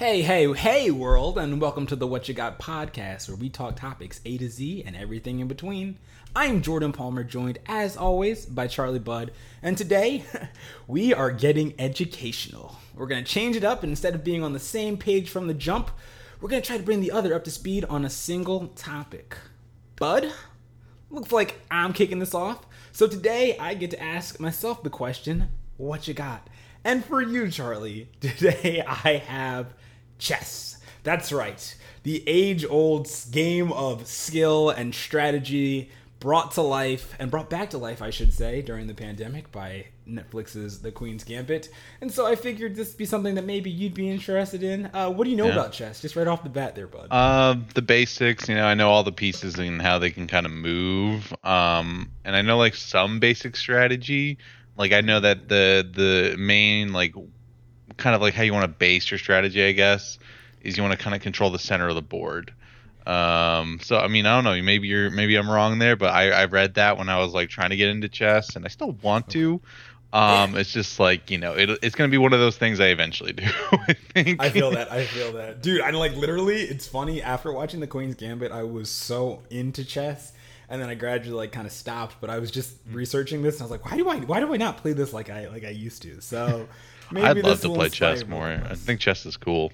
Hey, hey, hey, world, and welcome to the What You Got podcast, where we talk topics A to Z and everything in between. I'm Jordan Palmer, joined as always by Charlie Budd, and today we are getting educational. We're going to change it up, and instead of being on the same page from the jump, we're going to try to bring the other up to speed on a single topic. Bud, looks like I'm kicking this off, so today I get to ask myself the question what you got? And for you, Charlie, today I have chess. That's right. The age old game of skill and strategy brought to life and brought back to life, I should say, during the pandemic by Netflix's The Queen's Gambit. And so I figured this would be something that maybe you'd be interested in. Uh, what do you know yeah. about chess? Just right off the bat there, bud. Uh, the basics, you know, I know all the pieces and how they can kind of move. Um, and I know like some basic strategy. Like I know that the the main like kind of like how you want to base your strategy, I guess, is you want to kind of control the center of the board. Um, so I mean, I don't know. Maybe you're maybe I'm wrong there, but I, I read that when I was like trying to get into chess, and I still want to. Um, it's just like you know, it, it's gonna be one of those things I eventually do. I think. I feel that. I feel that, dude. I like literally. It's funny. After watching the Queen's Gambit, I was so into chess, and then I gradually like kind of stopped. But I was just mm. researching this, and I was like, why do I why do I not play this like I like I used to? So Maybe I'd love to play chess more. I think chess is cool.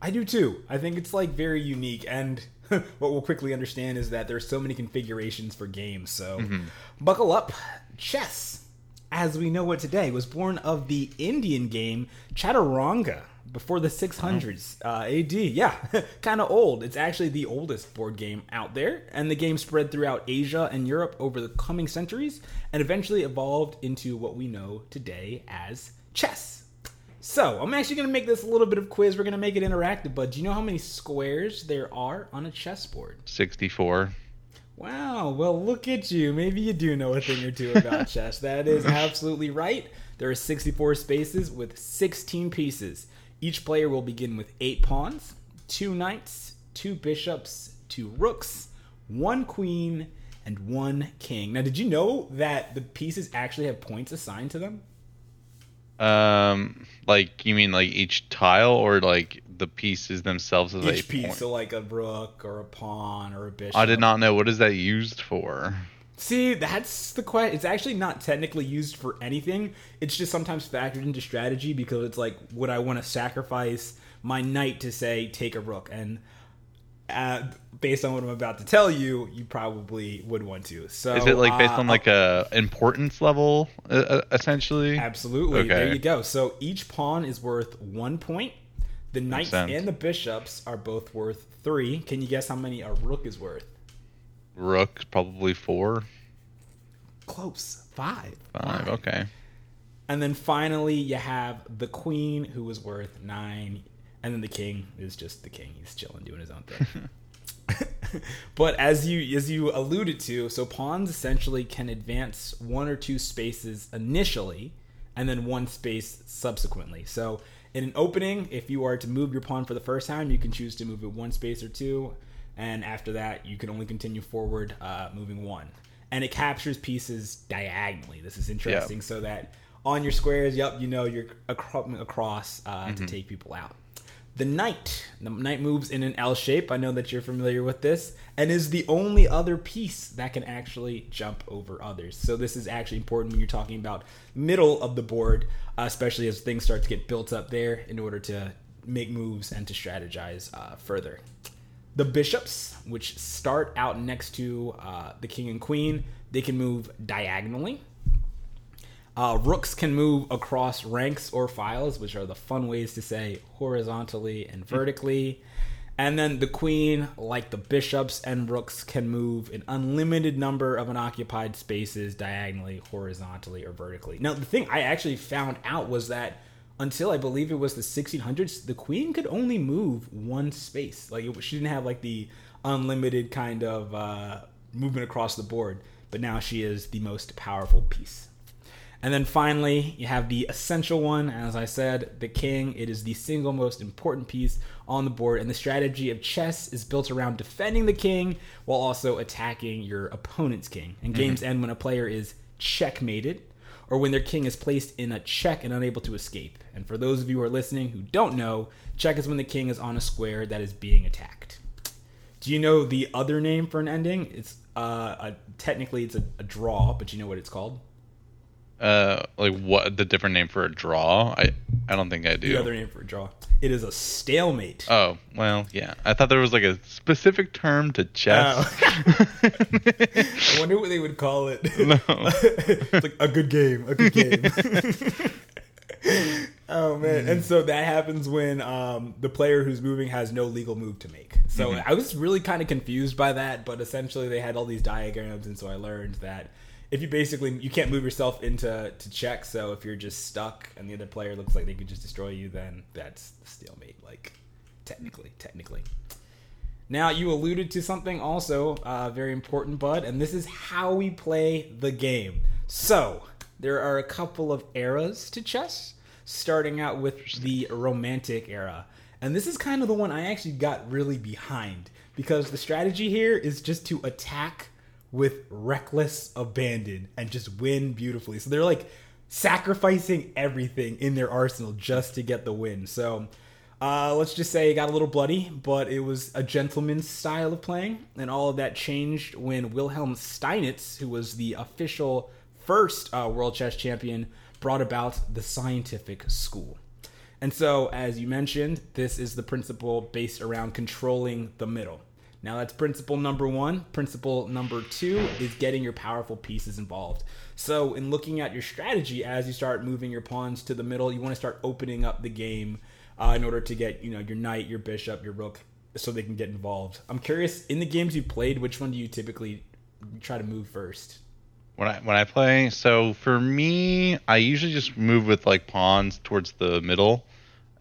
I do too. I think it's like very unique, and what we'll quickly understand is that there's so many configurations for games. So mm-hmm. buckle up. Chess, as we know it today, was born of the Indian game Chaturanga before the 600s uh, AD. Yeah, kind of old. It's actually the oldest board game out there, and the game spread throughout Asia and Europe over the coming centuries, and eventually evolved into what we know today as chess. So, I'm actually going to make this a little bit of quiz. We're going to make it interactive, but do you know how many squares there are on a chessboard? 64. Wow, well, look at you. Maybe you do know a thing or two about chess. That is absolutely right. There are 64 spaces with 16 pieces. Each player will begin with 8 pawns, 2 knights, 2 bishops, 2 rooks, 1 queen, and 1 king. Now, did you know that the pieces actually have points assigned to them? Um, like you mean like each tile or like the pieces themselves as each piece, point? so like a rook or a pawn or a bishop. I did not know what is that used for. See, that's the question. It's actually not technically used for anything. It's just sometimes factored into strategy because it's like, would I want to sacrifice my knight to say take a rook? And uh, based on what I'm about to tell you, you probably would want to. So is it like based uh, on like a importance level, uh, uh, essentially? Absolutely. Okay. There you go. So each pawn is worth one point. The knights and the bishops are both worth three. Can you guess how many a rook is worth? Rook probably four. Close. Five. Five. Five. Okay. And then finally, you have the queen, who is worth nine and then the king is just the king. He's chilling, doing his own thing. but as you as you alluded to, so pawns essentially can advance one or two spaces initially, and then one space subsequently. So in an opening, if you are to move your pawn for the first time, you can choose to move it one space or two, and after that, you can only continue forward, uh, moving one. And it captures pieces diagonally. This is interesting, so that on your squares, yep, you know you're across uh, mm-hmm. to take people out the knight. The knight moves in an L shape. I know that you're familiar with this, and is the only other piece that can actually jump over others. So this is actually important when you're talking about middle of the board, especially as things start to get built up there in order to make moves and to strategize uh, further. The bishops, which start out next to uh, the king and queen, they can move diagonally. Uh, rooks can move across ranks or files, which are the fun ways to say horizontally and vertically. And then the queen, like the bishops and rooks, can move an unlimited number of unoccupied spaces diagonally, horizontally, or vertically. Now, the thing I actually found out was that until I believe it was the 1600s, the queen could only move one space. Like it, she didn't have like the unlimited kind of uh, movement across the board. But now she is the most powerful piece. And then finally, you have the essential one. As I said, the king. It is the single most important piece on the board, and the strategy of chess is built around defending the king while also attacking your opponent's king. And games mm-hmm. end when a player is checkmated, or when their king is placed in a check and unable to escape. And for those of you who are listening who don't know, check is when the king is on a square that is being attacked. Do you know the other name for an ending? It's uh, a, technically it's a, a draw, but you know what it's called? Uh, like what the different name for a draw? I I don't think I do. The other name for a draw. It is a stalemate. Oh well, yeah. I thought there was like a specific term to chess. Oh. I wonder what they would call it. No. it's like a good game, a good game. oh man! And so that happens when um, the player who's moving has no legal move to make. So Mm-hmm. I was really kind of confused by that, but essentially they had all these diagrams, and so I learned that if you basically you can't move yourself into to check. So if you're just stuck and the other player looks like they could just destroy you, then that's the stalemate. Like technically, technically. Now, you alluded to something also uh, very important, Bud, and this is how we play the game. So, there are a couple of eras to chess, starting out with the Romantic era. And this is kind of the one I actually got really behind because the strategy here is just to attack with reckless abandon and just win beautifully. So, they're like sacrificing everything in their arsenal just to get the win. So, uh, let's just say it got a little bloody, but it was a gentleman's style of playing, and all of that changed when Wilhelm Steinitz, who was the official first uh, world chess champion, brought about the scientific school. And so, as you mentioned, this is the principle based around controlling the middle. Now, that's principle number one. Principle number two is getting your powerful pieces involved. So, in looking at your strategy, as you start moving your pawns to the middle, you want to start opening up the game uh, in order to get you know your knight, your bishop, your rook, so they can get involved. I'm curious in the games you played, which one do you typically try to move first? When I when I play, so for me, I usually just move with like pawns towards the middle.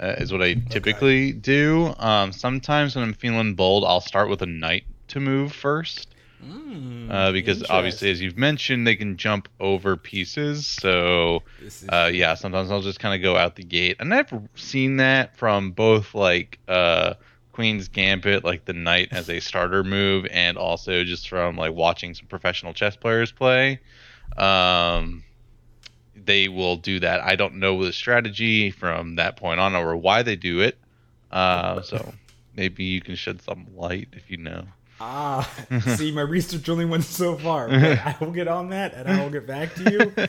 Uh, is what I typically do. Um, sometimes when I'm feeling bold, I'll start with a knight to move first. Mm, Uh, because obviously, as you've mentioned, they can jump over pieces. So, uh, yeah, sometimes I'll just kind of go out the gate. And I've seen that from both like uh, Queen's Gambit, like the knight as a starter move, and also just from like watching some professional chess players play. Um, they will do that. I don't know the strategy from that point on or why they do it. Uh, so maybe you can shed some light if you know. Ah, see, my research only went so far. But I will get on that, and I will get back to you.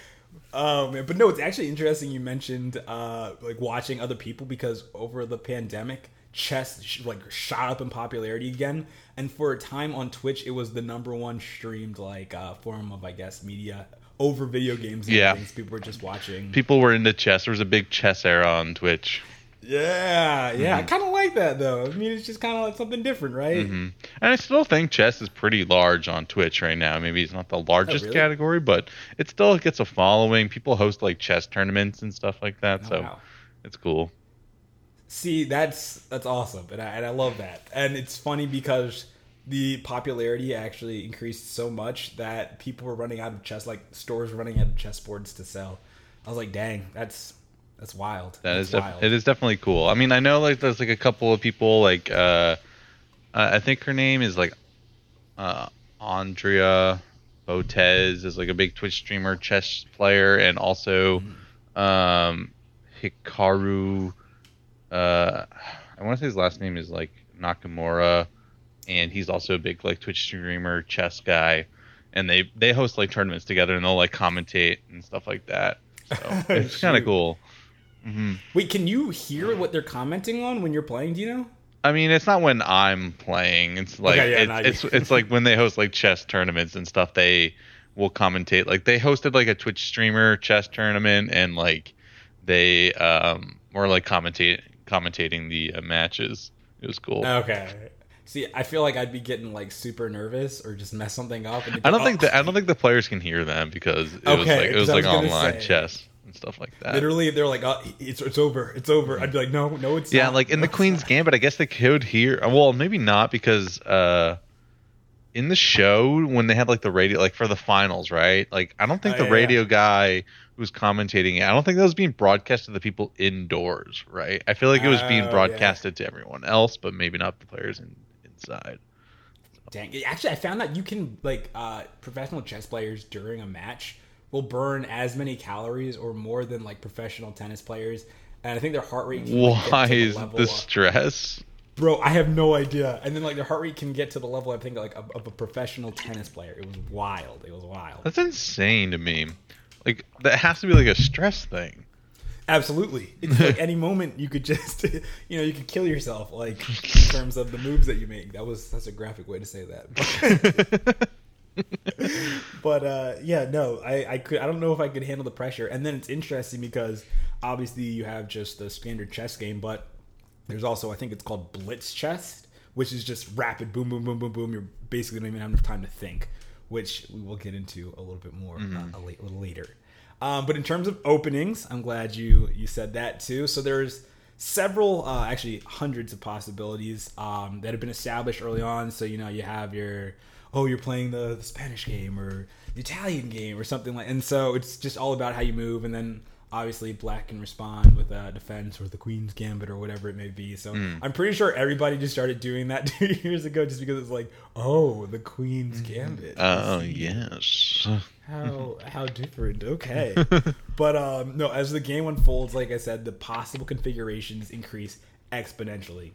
Man, but no, it's actually interesting. You mentioned uh, like watching other people because over the pandemic, chess sh- like shot up in popularity again, and for a time on Twitch, it was the number one streamed like uh, form of I guess media over video games. And Yeah. things. people were just watching. People were into chess. There was a big chess era on Twitch. Yeah, yeah, I Mm-hmm. kind of like that though. I mean, it's just kind of like something different, right? hmm And I still think chess is pretty large on Twitch right now. Maybe it's not the largest Oh, really? category, but it still gets a following. People host like chess tournaments and stuff like that, Oh, so wow. it's cool. See, that's that's awesome, and I, and I love that. And it's funny because the popularity actually increased so much that people were running out of chess, like stores were running out of chessboards to sell. I was like, dang, that's that's wild. That that's is def- it is definitely cool. I mean, I know like there's like a couple of people like uh, I think her name is like uh Andrea Botez is like a big Twitch streamer, chess player, and also um Hikaru. Uh, I want to say his last name is like Nakamura, and he's also a big like Twitch streamer, chess guy, and they they host like tournaments together, and they'll like commentate and stuff like that. So it's kind of cool. hmm Wait, can you hear what they're commenting on when you're playing? Do you know? I mean, it's not when I'm playing. It's like Okay, yeah, it's, not it's it's like when they host like chess tournaments and stuff. They will commentate. Like they hosted like a Twitch streamer chess tournament, and like they um were like commentate commentating the uh, matches. It was cool. Okay. See, I feel like I'd be getting like super nervous or just mess something up. And I don't oh, think that I don't think the players can hear them because it was Okay, like it was like was online say. chess and stuff like that. Literally, they're like, oh, "It's it's over, it's over." I'd be like, "No, no, it's Yeah, not. like in the No, it's Queen's not." Gambit, I guess they could hear. Well, maybe not because uh, in the show when they had like the radio, like for the finals, right? Like I don't think Oh, the yeah, radio guy who was commentating it. I don't think that was being broadcast to the people indoors, right? I feel like it was Oh, being yeah. broadcasted to everyone else, but maybe not the players in, inside. Dang. Actually, I found that you can like uh, professional chess players during a match will burn as many calories or more than like professional tennis players. And I think their heart rate. Can, like, Why the is the stress? Bro, I have no idea. And then like their heart rate can get to the level I think like of, of a professional tennis player. It was wild. It was wild. That's insane to me. Like that has to be like a stress thing. Absolutely. It's like any moment you could just, you know, you could kill yourself, like in terms of the moves that you make. That was that's a graphic way to say that. but uh, yeah, no, I, I could. I don't know if I could handle the pressure. And then it's interesting because obviously you have just the standard chess game, but there's also I think it's called blitz chess, which is just rapid boom, boom, boom, boom, boom. You're basically don't even have enough time to think, which we will get into a little bit more mm-hmm. uh, a, a little later. Um, but in terms of openings, I'm glad you you said that too. So there's several, uh, actually hundreds of possibilities um, that have been established early on. So you know you have your oh you're playing the, the Spanish game or the Italian game or something like, and so it's just all about how you move, and then obviously black can respond with a defense or the queen's gambit or whatever it may be so mm. i'm pretty sure everybody just started doing that two years ago just because it's like oh the queen's mm-hmm. gambit oh yes how how different. Okay. But um no as the game unfolds like i said the possible configurations increase exponentially.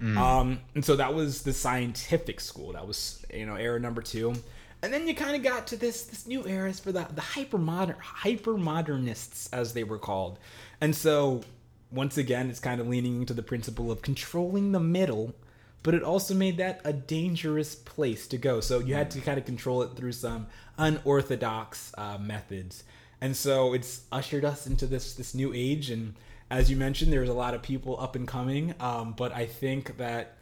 Mm. um and so that was the scientific school. That was you know era number two. And then you kind of got to this this new era for the the hyper modern hyper modernists as they were called. And so once again it's kind of leaning into the principle of controlling the middle but it also made that a dangerous place to go so you had to kind of control it through some unorthodox uh, methods and so it's ushered us into this this new age and as you mentioned there's a lot of people up and coming um, but i think that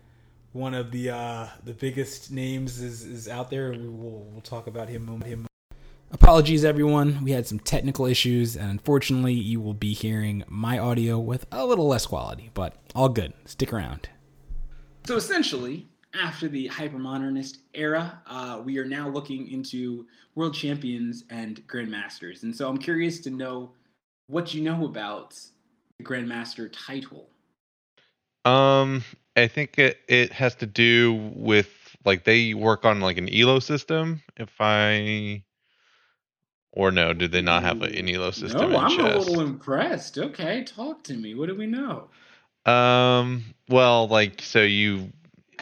one of the uh, the biggest names is, is out there. We will we'll talk about him. Him. Apologies, everyone. We had some technical issues, and unfortunately, you will be hearing my audio with a little less quality, but all good. Stick around. So, essentially, after the hypermodernist era, uh, we are now looking into world champions and grandmasters. And so, I'm curious to know what you know about the grandmaster title. Um, I think it, it has to do with like they work on like an elo system. If I or no, did they not have an elo system? No, I'm chess? a little impressed. Okay, talk to me. What do we know? Um, well, like so you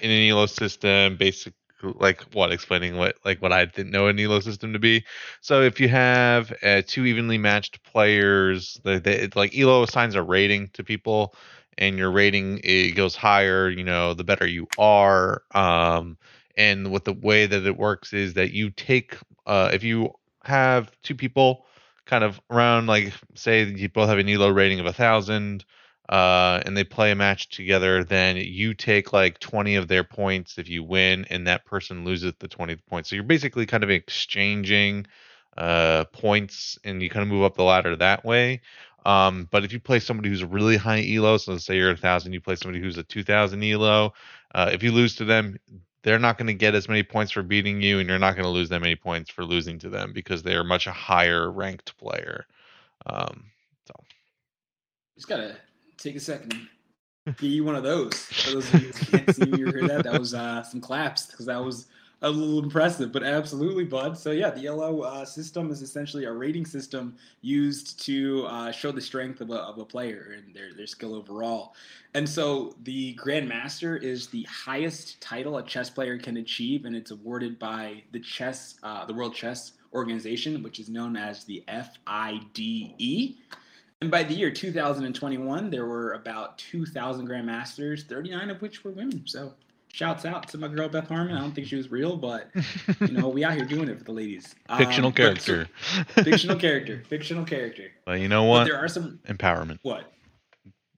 in an elo system, basically like what explaining what like what I didn't know an elo system to be. So if you have uh, two evenly matched players, they, they, like elo assigns a rating to people and your rating it goes higher, you know, the better you are. Um, and what the way that it works is that you take uh, if you have two people kind of around like say you both have an elo rating of a thousand uh, and they play a match together then you take like 20 of their points if you win and that person loses the 20 points so you're basically kind of exchanging uh, points and you kind of move up the ladder that way um, but if you play somebody who's a really high elo, so let's say you're a thousand, you play somebody who's a two thousand elo. Uh, if you lose to them, they're not going to get as many points for beating you, and you're not going to lose that many points for losing to them because they are much a higher ranked player. Um, so just gotta take a second. You one of those. For those of you who can't see me or hear that, that was uh, some claps because that was a little impressive, but absolutely, bud. So yeah, the elo uh, system is essentially a rating system used to uh, show the strength of a, of a player and their their skill overall. And so the Grandmaster is the highest title a chess player can achieve, and it's awarded by the chess, uh, the World Chess Organization, which is known as the FIDE. And by the year 2021, there were about 2,000 Grandmasters, 39 of which were women. So shouts out to my girl Beth Harmon. I don't think she was real, but you know, we out here doing it for the ladies. Fictional um, character. Fictional character. Fictional character. Well, you know what? But there are some empowerment. What?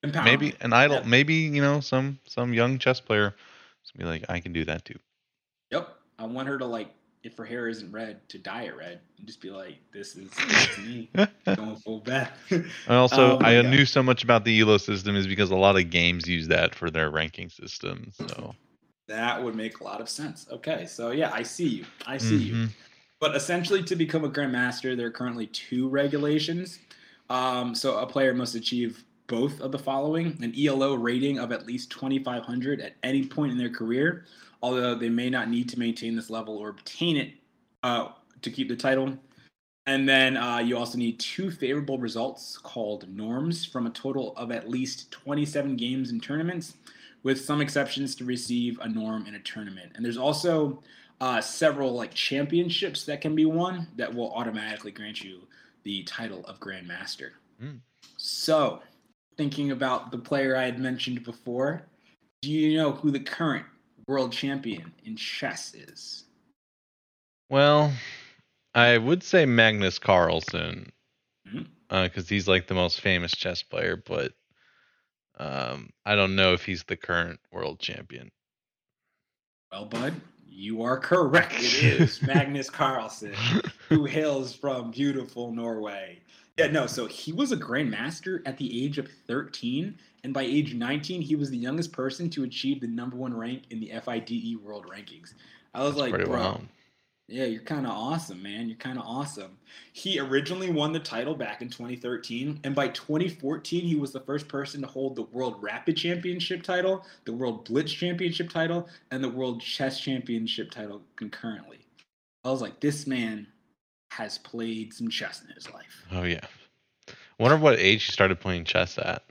Empowerment. Maybe an idol. Yep. Maybe you know some some young chess player. be like, I can do that too. Yep. I want her to like, if her hair isn't red, to dye it red, and just be like, "This is, me going full back." I also oh I God. knew so much about the Elo system is because a lot of games use that for their ranking system. So that would make a lot of sense. Okay, so yeah, I see you. I see mm-hmm. you. But essentially, to become a grandmaster, there are currently two regulations. Um, so a player must achieve both of the following: an ELO rating of at least 2,500 at any point in their career, although they may not need to maintain this level or obtain it uh, to keep the title. And then uh, you also need two favorable results called norms from a total of at least 27 games and tournaments, with some exceptions to receive a norm in a tournament. And there's also uh, several like championships that can be won that will automatically grant you the title of Grandmaster. Mm. So, thinking about the player I had mentioned before, do you know who the current world champion in chess is? Well, I would say Magnus Carlsen because he's like the most famous chess player, but um, I don't know if he's the current world champion. Well, bud, you are correct. It is Magnus Carlsen, who hails from beautiful Norway. Yeah, no, so he was a grandmaster at the age of 13, and by age 19, he was the youngest person to achieve the number one rank in the FIDE world rankings. I was like, Pretty bro, wild. yeah, you're kind of awesome, man. You're kind of awesome. He originally won the title back in 2013, and by 2014, he was the first person to hold the World Rapid Championship title, the World Blitz Championship title, and the World Chess Championship title concurrently. I was like, this man has played some chess in his life. Oh yeah. Wonder what age he started playing chess at.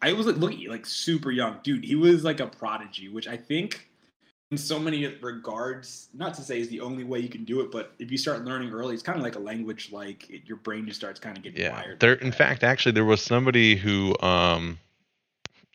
I was like, look, like super young, dude. He was like a prodigy, which I think, in so many regards, not to say is the only way you can do it, but if you start learning early, it's kind of like a language. Like it, your brain just starts kind of getting Yeah. wired. There, in fact, actually, there was somebody who, um,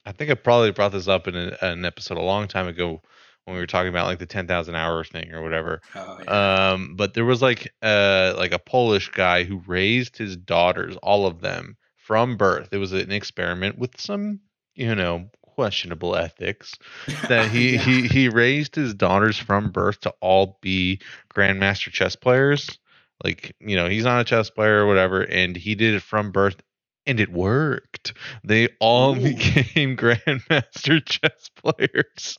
I think I probably brought this up in a, an episode a long time ago when we were talking about like the ten thousand hour thing or whatever. Oh, yeah. Um, but there was like uh like a Polish guy who raised his daughters, all of them, from birth. It was an experiment with some, you know, questionable ethics. That he Yeah. he he raised his daughters from birth to all be grandmaster chess players. Like, you know, he's not a chess player or whatever, and he did it from birth and it worked. They all Ooh. became grandmaster chess players.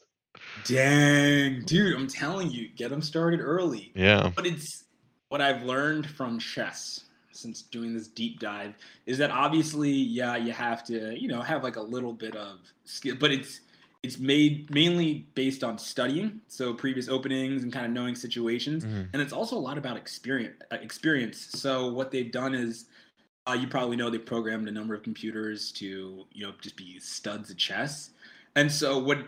Dang, dude, I'm telling you, get them started early. Yeah. But it's what I've learned from chess since doing this deep dive is that obviously, yeah, you have to, you know, have like a little bit of skill, but it's it's made mainly based on studying, so previous openings and kind of knowing situations, Mhm. and it's also a lot about experience. Uh, experience. So what they've done is, uh, you probably know they programmed a number of computers to, you know, just be studs at chess, and so what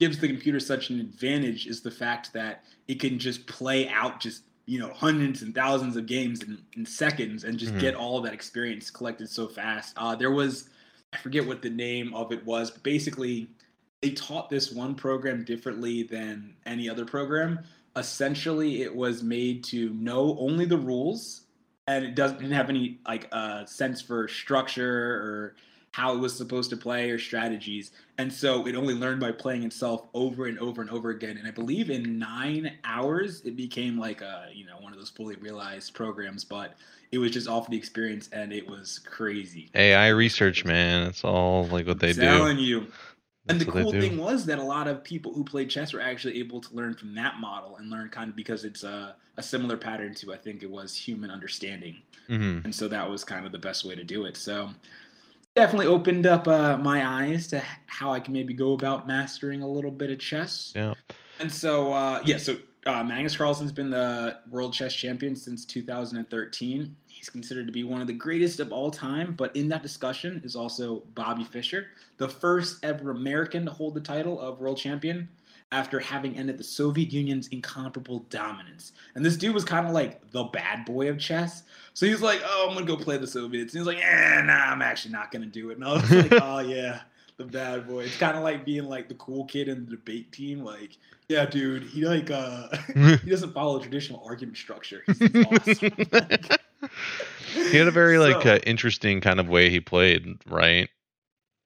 gives the computer such an advantage is the fact that it can just play out just you know hundreds and thousands of games in, in seconds and just Mhm. get all of that experience collected so fast uh, there was i forget what the name of it was but basically they taught this one program differently than any other program essentially it was made to know only the rules and it doesn't didn't have any like uh, sense for structure or how it was supposed to play or strategies. And so it only learned by playing itself over and over and over again. And i believe in nine hours it became like a you know one of those fully realized programs but it was just off the experience and it was crazy. AI research, man. It's all like what they I'm do. telling you. And That's the cool thing was that a lot of people who played chess were actually able to learn from that model and learn kind of because it's a, a similar pattern to i think it was human understanding. Hmm and so that was kind of the best way to do it. So definitely opened up uh, my eyes to how i can maybe go about mastering a little bit of chess. Yeah. and so uh, yeah so uh, magnus carlsen's been the world chess champion since 2013 he's considered to be one of the greatest of all time but in that discussion is also bobby fischer the first ever american to hold the title of world champion after having ended the Soviet Union's incomparable dominance. And this dude was kind of like the bad boy of chess. So he's like, oh, I'm going to go play the Soviets. And he's like, eh, nah, I'm actually not going to do it. And I was like, oh, yeah, the bad boy. It's kind of like being like the cool kid in the debate team. Like, yeah, dude, he like, uh, he doesn't follow traditional argument structure. Awesome. he had a very like So- uh, interesting kind of way he played, right?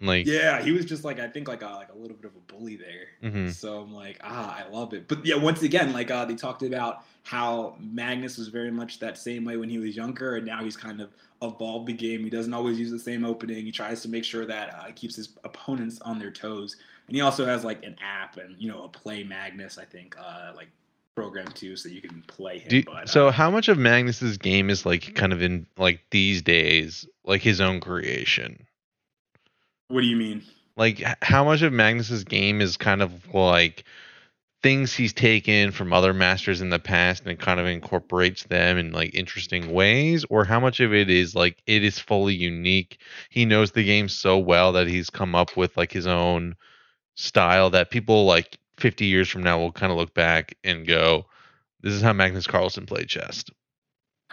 Like, Yeah, he was just like I think like a, like a little bit of a bully there. Mhm. So I'm like, ah, I love it. But yeah, once again, like uh, they talked about how Magnus was very much that same way when he was younger, and now he's kind of evolved the game. He doesn't always use the same opening. He tries to make sure that uh, he keeps his opponents on their toes. And he also has like an app and you know a Play Magnus, I think, uh, like program too, so you can play him. but, so uh, how much of Magnus's game is like kind of in like these days, like his own creation? What do you mean? Like, how much of Magnus's game is kind of like things he's taken from other masters in the past and kind of incorporates them in like interesting ways? Or how much of it is like it is fully unique? He knows the game so well that he's come up with like his own style that people like 50 years from now will kind of look back and go this is how magnus carlsen played chess.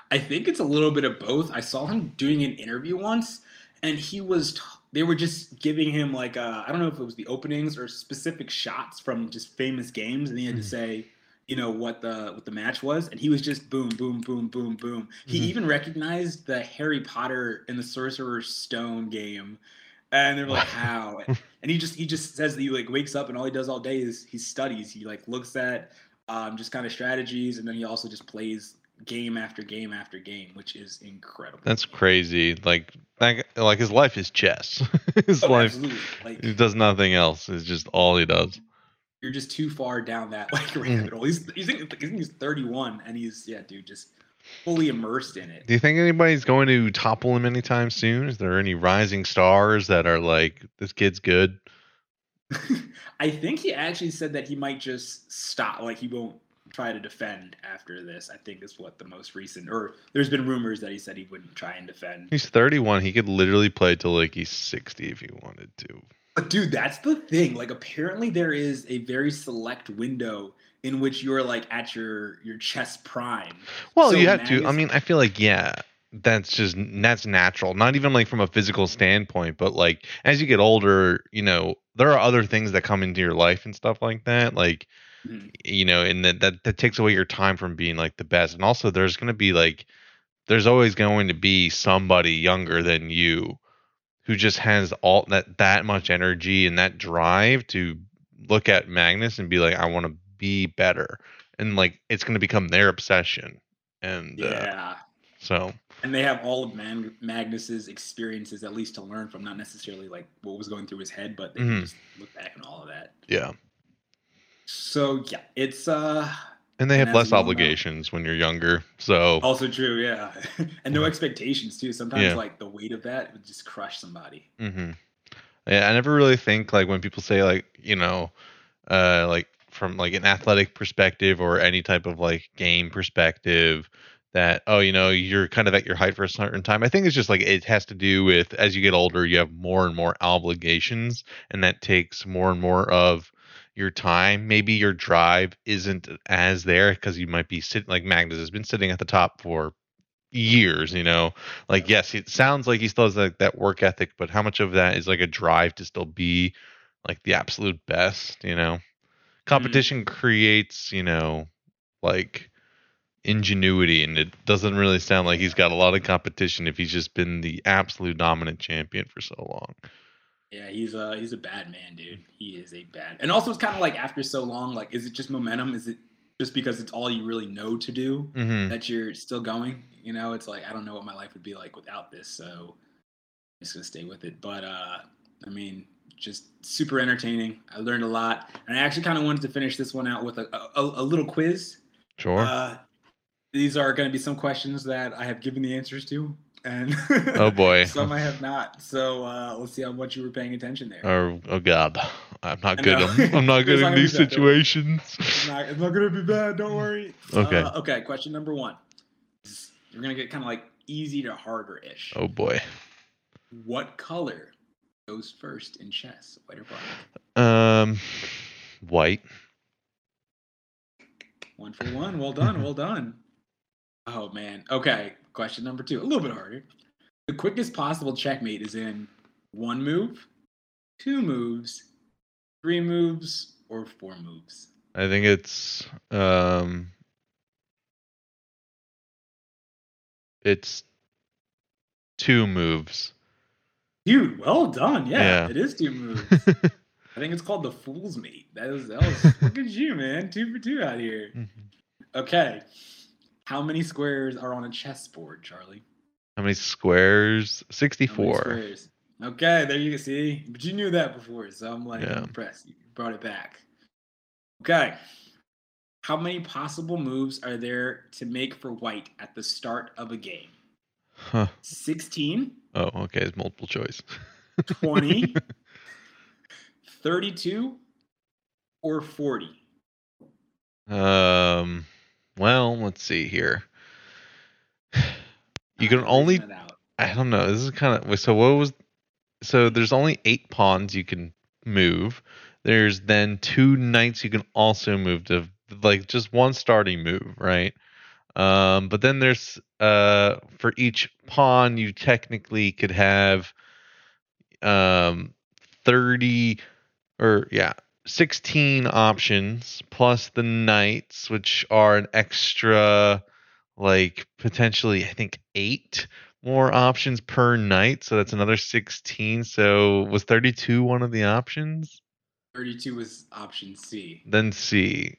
I think it's a little bit of both. I saw him doing an interview once and he was t- they were just giving him like uh, I don't know if it was the openings or specific shots from just famous games, and he had mm-hmm. to say, you know, what the what the match was, and he was just boom, boom, boom, boom, boom. Mm-hmm. He even recognized the Harry Potter and the Sorcerer's Stone game, and they're like, how? and he just he just says that he like wakes up and all he does all day is he studies. He like looks at um, just kind of strategies, and then he also just plays game after game after game, which is incredible. That's crazy. Like like his life is chess. his oh, life like, he does nothing else. It's just all he does. You're just too far down that like mm. rabbit hole. He's he's, he's 31 and he's yeah, dude, just fully immersed in it. Do you think anybody's going to topple him anytime soon? Is there any rising stars that are like this kid's good? I think he actually said that he might just stop. Like he won't try to defend after this. I think is what the most recent, or there's been rumors that he said he wouldn't try and defend. He's 31. He could literally play till like he's 60 if he wanted to. But dude, that's the thing. Like apparently there is a very select window in which you're like at your your chess prime. Well, so you have to. I mean, I feel like yeah, that's just that's natural. Not even like from a physical standpoint, but like as you get older, you know, there are other things that come into your life and stuff like that. Like mm-hmm. you know, and that, that that takes away your time from being like the best. And also, there's going to be like, there's always going to be somebody younger than you who just has all that that much energy and that drive to look at Magnus and be like, I want to be better, and like it's going to become their obsession. And uh, yeah, uh, so and they have all of Man- Magnus's experiences at least to learn from, not necessarily like what was going through his head, but they mm-hmm. just look back and all of that. Yeah. So yeah, it's uh and they have less obligations when you're younger. So also true, yeah, and no expectations too. Sometimes yeah. like the weight of that would just crush somebody. Mm-hmm. Yeah, I never really think like when people say like you know, uh, like from like an athletic perspective or any type of like game perspective that oh you know you're kind of at your height for a certain time i think it's just like it has to do with as you get older you have more and more obligations and that takes more and more of your time, maybe your drive isn't as there because you might be sitting like Magnus has been sitting at the top for years, you know. Like yes, it sounds like he still has like that work ethic, but how much of that is like a drive to still be like the absolute best, you know? Mm-hmm. Competition mm-hmm. creates, you know, like ingenuity and it doesn't really sound like he's got a lot of competition if he's just been the absolute dominant champion for so long. Yeah, he's a he's a bad man, dude. He is a bad. And also, it's kind of like after so long, like, is it just momentum? Is it just because it's all you really know to do mm-hmm. that you're still going? You know, it's like I don't know what my life would be like without this, so I'm just gonna stay with it. But uh, I mean, just super entertaining. I learned a lot, and I actually kind of wanted to finish this one out with a a, a little quiz. Sure. Uh, these are going to be some questions that I have given the answers to and oh boy, some I have not. So uh, let's see how much you were paying attention there. Oh, oh god, I'm not good. I'm, I'm, not good in these situations. It's not, it's not, gonna be bad. Don't worry. Okay. Uh, okay. Question number one. You're gonna get kind of like easy to harder ish. Oh boy. What color goes first in chess? White or black? Um, white. One for one. Well done. well done. Oh man. Okay. Question number two, a little bit harder. The quickest possible checkmate is in one move, two moves, three moves, or four moves. I think it's um it's two moves. Dude, well done. Yeah, yeah. it is two moves. I think it's called the fool's mate. That was that was look at you, man. Two for two out here. Mm-hmm. Okay. How many squares are on a chessboard, Charlie? How many squares? 64. Squares? Okay, there you can see. But you knew that before, so I'm like yeah. impressed. You brought it back. Okay. How many possible moves are there to make for white at the start of a game? Huh. 16? Oh, okay. It's multiple choice. 20, 32, or 40? Um, well, let's see here. You can only figuring it out. I don't know. This is kind of so. What was so? There's only eight pawns you can move. There's then two knights you can also move to like just one starting move, right? Um, but then there's uh for each pawn you technically could have um 30 or yeah 16 options plus the knights which are an extra like potentially i think eight more options per knight. So that's another 16 so was 32 one of the options? 32 was option C. then c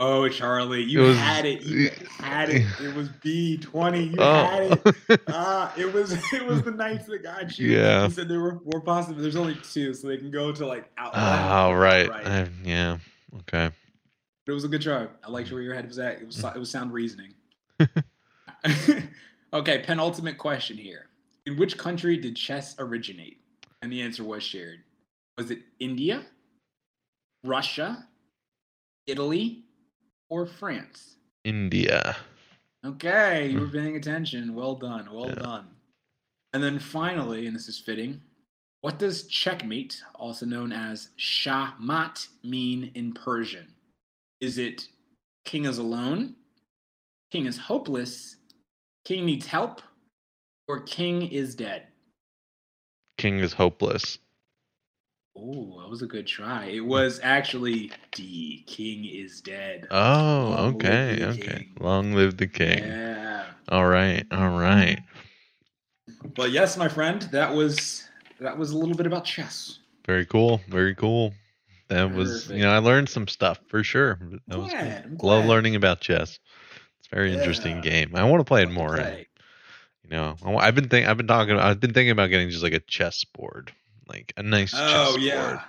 Oh, Charlie, you was- had it. You had it. It was B twenty. You oh had it. Ah, it was it was the Knights that got you. Yeah. You said there were four possible. There's only two, so they can go to like out. oh right, Right. I- yeah okay It was a good try. I liked where your head was at. It was it was sound reasoning. okay, penultimate question here. In which country did chess originate? And the answer was shared. Was it India, Russia, Italy, or France? india Okay, you were hmm. paying attention. Well done. Well Yeah. done. And then finally, and this is fitting, what does checkmate, also known as shahmat, mean in Persian? Is it king is alone, king is hopeless, king needs help, or king is dead? king is hopeless Oh, that was a good try. It mm. was actually D, king is dead. Oh, Long okay, okay. king. Long live the king. Yeah. All right, all right. But yes, my friend, that was that was a little bit about chess. Very cool, very cool. That was, you know, I learned some stuff for sure. That was cool. Glad, Love learning about chess. It's a very interesting game. I want to play it more. and, you know, I've been think I've been talking. I've been thinking about getting just like a chess board, like a nice Oh yeah.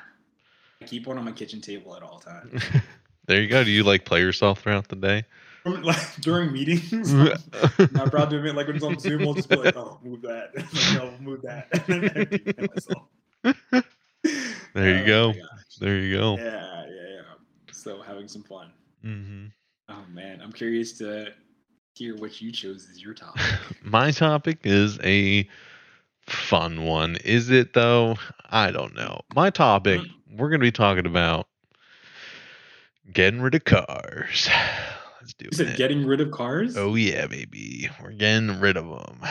I keep one on my kitchen table at all times. there you go. Do you like play yourself throughout the day? like, during meetings, I'm not proud to admit, like when it's on Zoom, I'll just be like, "Oh, move that," like, "No, move that," and then I keep it. There you Oh, go. there you go. Yeah, yeah, yeah. So having some fun. Mm-hmm. Oh man, I'm curious to hear what you chose as your topic. My topic is a fun one. Is it though? I don't know. My topic, mm. we're going to be talking about getting rid of cars. Let's do You said it. getting rid of cars? Oh yeah, baby. We're getting rid of them.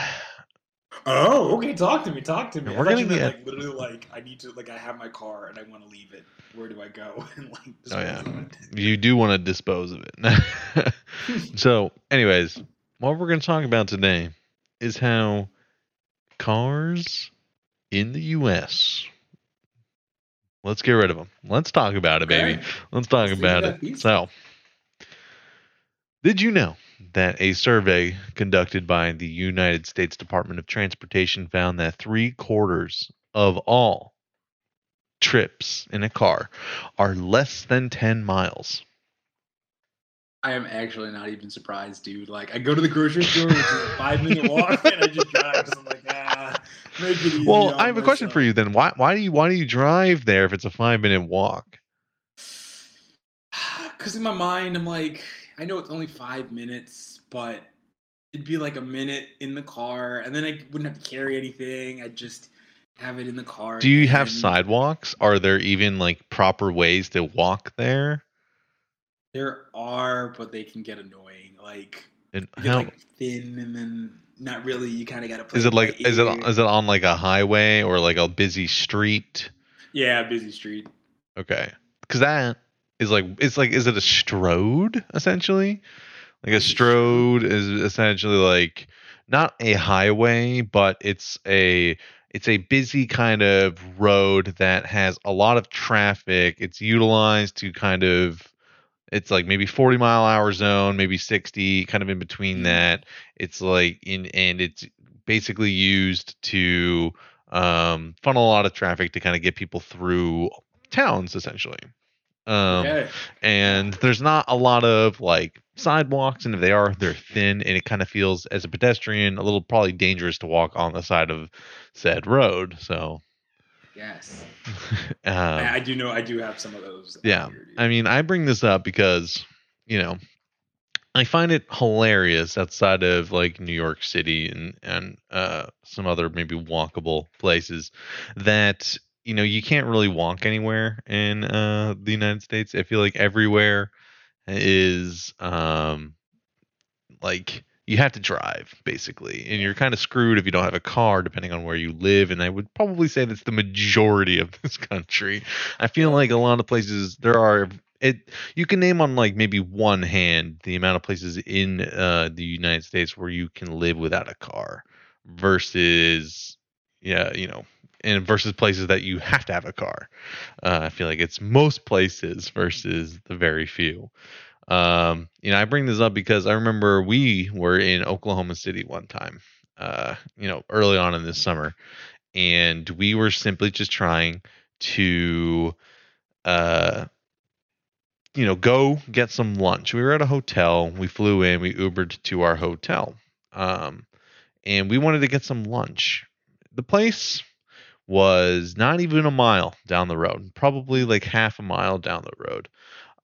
Oh, okay. Talk to me. Talk to me. And we're gonna meant, like literally like I need to like I have my car and I want to leave it. Where do I go? and like Oh yeah. it? You do want to dispose of it. so, anyways, what we're going to talk about today is how cars in the US Let's get rid of them. Let's talk about it, baby. Let's talk Let's about it. So, did you know that a survey conducted by the United States Department of Transportation found that three quarters of all trips in a car are less than 10 miles? I am actually not even surprised, dude. Like I go to the grocery store, which is a five minute walk, and I just drive because I'm like, ah, make it easy. Well, I have a question for you then. Why why do you why do you drive there if it's a 5 minute walk? Because in my mind, I'm like, I know it's only five minutes, but it'd be like a minute in the car, and then I wouldn't have to carry anything. I'd just have it in the car. Do you have sidewalks? Are there even like proper ways to walk there? There are, but they can get annoying. Like, And you get how like thin, and then not really. You kind of got to play. is it like is it is it on like a highway or like a busy street? Yeah, busy street. Okay. Cuz that is like it's like is it a stroad essentially? Like a What's a stroad? stroad is essentially like not a highway, but it's a it's a busy kind of road that has a lot of traffic. It's utilized to kind of it's like maybe 40 mile hour zone, maybe 60, kind of in between Mhm. that. It's like in and it's basically used to um, funnel a lot of traffic to kind of get people through towns essentially. Um, okay. and there's not a lot of like sidewalks and if they are they're thin and it kind of feels as a pedestrian a little probably dangerous to walk on the side of said road so Yes. um, I, I do know. I do have some of those. yeah here, i mean i bring this up because you know, I find it hilarious outside of like New York City and and uh, some other maybe walkable places that you know you can't really walk anywhere in uh, the United States. I feel like everywhere is um, like you have to drive basically and you're kind of screwed if you don't have a car depending on where you live and i would probably say that's the majority of this country. I feel like a lot of places there are it you can name on like maybe one hand the amount of places in uh, the united states where you can live without a car versus yeah you know and versus places that you have to have a car. Uh, i feel like it's most places versus the very few um, you know, I bring this up because I remember we were in Oklahoma City one time, uh, you know, early on in this summer, and we were simply just trying to, uh, you know, go get some lunch. We were at a hotel. We flew in. We Ubered to our hotel, um, and we wanted to get some lunch. The place was not even a mile down the road, probably like half a mile down the road.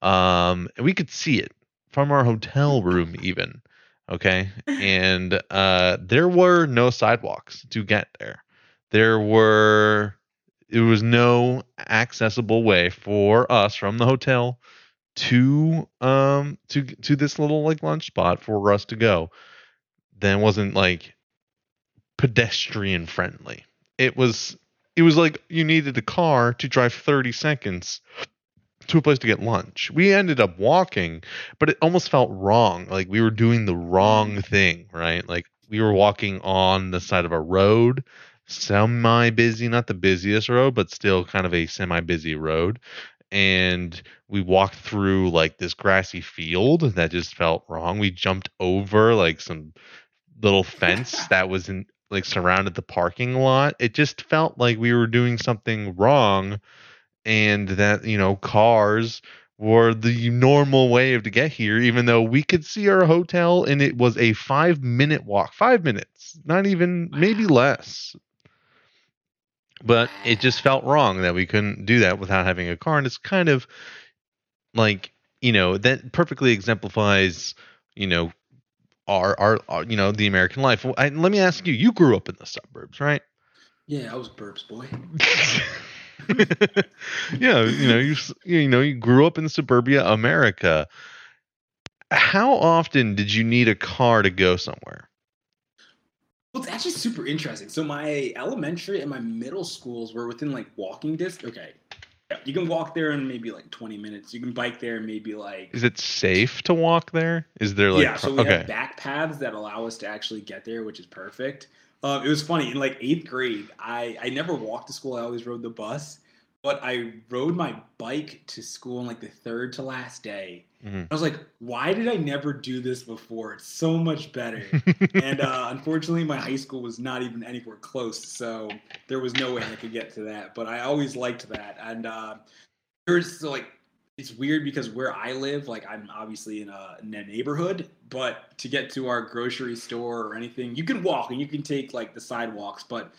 Um, and we could see it from our hotel room, even. Okay. And uh, there were no sidewalks to get there. There were, it was no accessible way for us from the hotel to um to to this little like lunch spot for us to go then wasn't like pedestrian friendly it was it was like you needed a car to drive 30 seconds to a place to get lunch. We ended up walking, but it almost felt wrong. Like we were doing the wrong thing, right? Like we were walking on the side of a road, semi busy, not the busiest road, but still kind of a semi busy road. And we walked through like this grassy field that just felt wrong. We jumped over like some little fence that was in like surrounded the parking lot. It just felt like we were doing something wrong and that you know cars were the normal way of to get here even though we could see our hotel and it was a five minute walk five minutes not even maybe less. But it just felt wrong that we couldn't do that without having a car and it's kind of like you know that perfectly exemplifies you know our our, our you know the american life. I, let me ask you you grew up in the suburbs right? Yeah i was burbs boy yeah, you know, you you know, you grew up in suburbia America. How often did you need a car to go somewhere? Well, it's actually super interesting. So my elementary and my middle schools were within like walking distance. Okay, you can walk there in maybe like 20 minutes. You can bike there maybe like. Is it safe to walk there? Is there like? Yeah, so we okay. have back paths that allow us to actually get there, which is perfect. Um, it was funny in like eighth grade. I I never walked to school. I always rode the bus, but I rode my bike to school on like the third to last day. Mm-hmm. I was like, why did I never do this before? It's so much better. and uh, unfortunately, my high school was not even anywhere close, so there was no way I could get to that. But I always liked that, and uh, there's like it's weird because where I live, like I'm obviously in a, in a, neighborhood, but to get to our grocery store or anything, you can walk and you can take like the sidewalks. But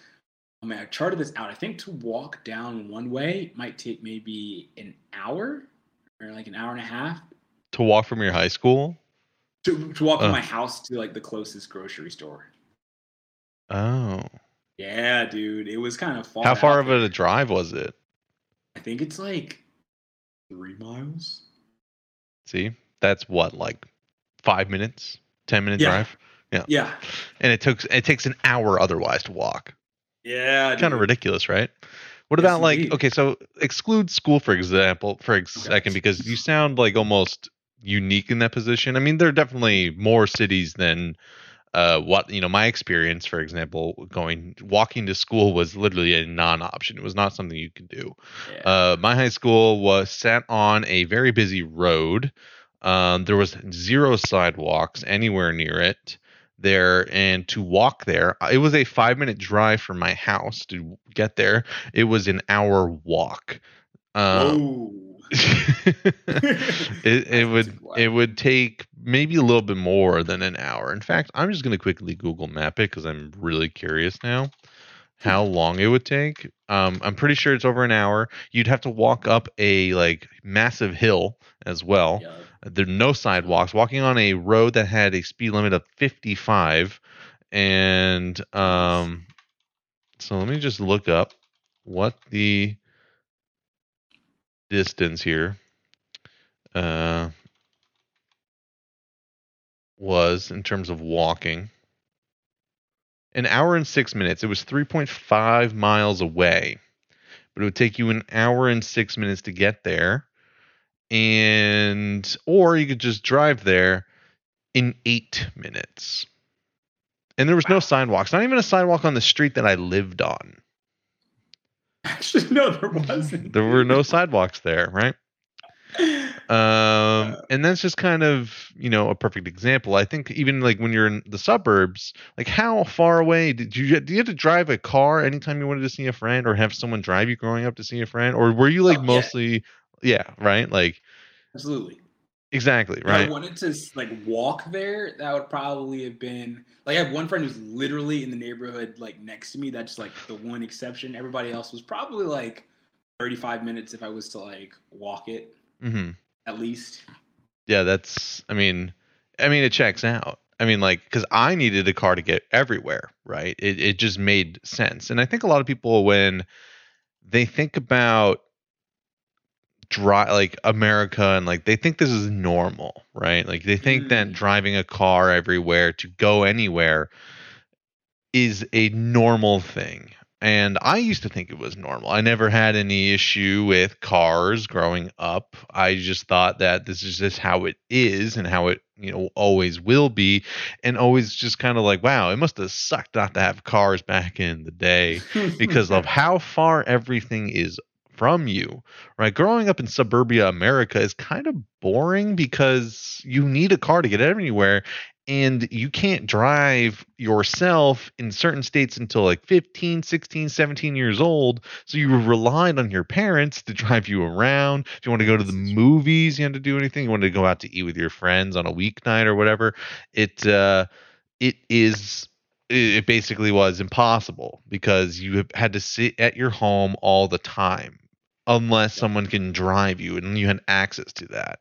I mean, I charted this out. I think to walk down one way might take maybe an hour or like an hour and a half. To walk from your high school? To, to walk uh. from my house to like the closest grocery store. Oh. Yeah, dude. It was kind of far. How far of a drive was it? I think it's like three miles. See, that's what like five minutes, ten minute yeah. drive. Yeah, yeah. And it took it takes an hour otherwise to walk. Yeah, kind of ridiculous, right? What yes, about like okay, so exclude school for example for a second because you sound like almost unique in that position. I mean, there are definitely more cities than uh, what you know my experience for example going walking to school was literally a non-option. It was not something you could do. Yeah. uh, my high school was set on a very busy road. Um, there was zero sidewalks anywhere near it there and to walk there it was a five minute drive from my house to get there. It was an hour walk. Um, it, it would it would take maybe a little bit more than an hour. In fact, I'm just going to quickly Google map it because I'm really curious now. how long it would take. Um, I'm pretty sure it's over an hour. You'd have to walk up a like massive hill as well. Yeah. There are no sidewalks. Walking on a road that had a speed limit of 55, and um, so let me just look up what the distance here uh, was in terms of walking. An hour and six minutes. It was 3.5 miles away, but it would take you an hour and six minutes to get there. And, or you could just drive there in eight minutes. And there was no sidewalks, not even a sidewalk on the street that I lived on. Actually, no, there wasn't. There were no sidewalks there, right? Um, and that's just kind of you know a perfect example. I think even like when you're in the suburbs, like how far away did you do you have to drive a car anytime you wanted to see a friend, or have someone drive you growing up to see a friend, or were you like Oh, yeah. mostly yeah right like Absolutely. Exactly If right I wanted to like walk there, that would probably have been like I have one friend who's literally in the neighborhood like next to me. That's like the one exception. Everybody else was probably like 35 minutes if I was to like walk it hmm at least. yeah that's I mean I mean it checks out. I mean like because I needed a car to get everywhere right. It it just made sense, and I think a lot of people when they think about dri like America and like they think this is normal, right? Like they think that Mm. driving a car everywhere to go anywhere is a normal thing. And I used to think it was normal. I never had any issue with cars growing up. I just thought that this is just how it is and how it, you know, always will be. And always just kind of like, wow, it must have sucked not to have cars back in the day because of how far everything is from you, right? Growing up in suburbia America is kind of boring because you need a car to get anywhere and you can't drive yourself in certain states until like 15, 16, 17 years old. So you relied on your parents to drive you around. If you want to go to the movies, you had to do anything. You wanted to go out to eat with your friends on a weeknight or whatever. It uh it is it it basically was impossible because you had to sit at your home all the time unless someone can drive you and you had access to that.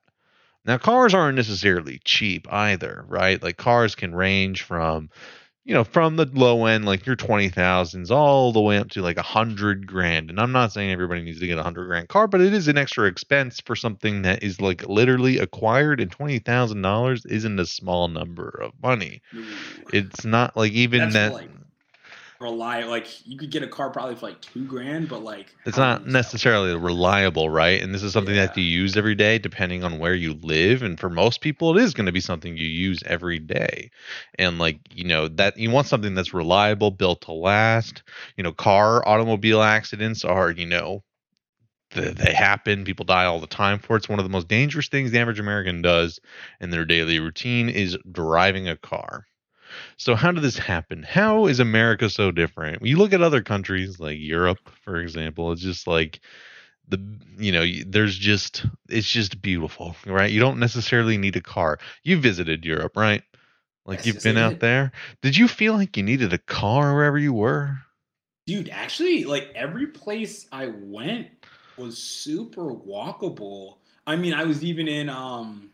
Now cars aren't necessarily cheap either, right? Like cars can range from you know, from the low end, like your twenty thousands, all the way up to like a hundred grand. And I'm not saying everybody needs to get a hundred grand car, but it is an extra expense for something that is like literally acquired, and twenty thousand dollars isn't a small number of money. Ooh. It's not like even That's that. like- rely like you could get a car probably for like two grand, but like It's not necessarily reliable, right? And this is something that you use every day, depending on where you live. And for most people, it is going to be something you use every day. And like you know that you want something that's reliable, built to last. You know, car automobile accidents are you know th- they happen. People die all the time for it. It's one of the most dangerous things the average American does in their daily routine is driving a car. So how did this happen? How is America so different? When you look at other countries like Europe, for example, it's just like the you know there's just it's just beautiful, right? You don't necessarily need a car. You visited Europe, right? Like Yes, you've yes, been out there. Did you feel like you needed a car wherever you were? Dude, actually, like every place I went was super walkable. I mean, I was even in um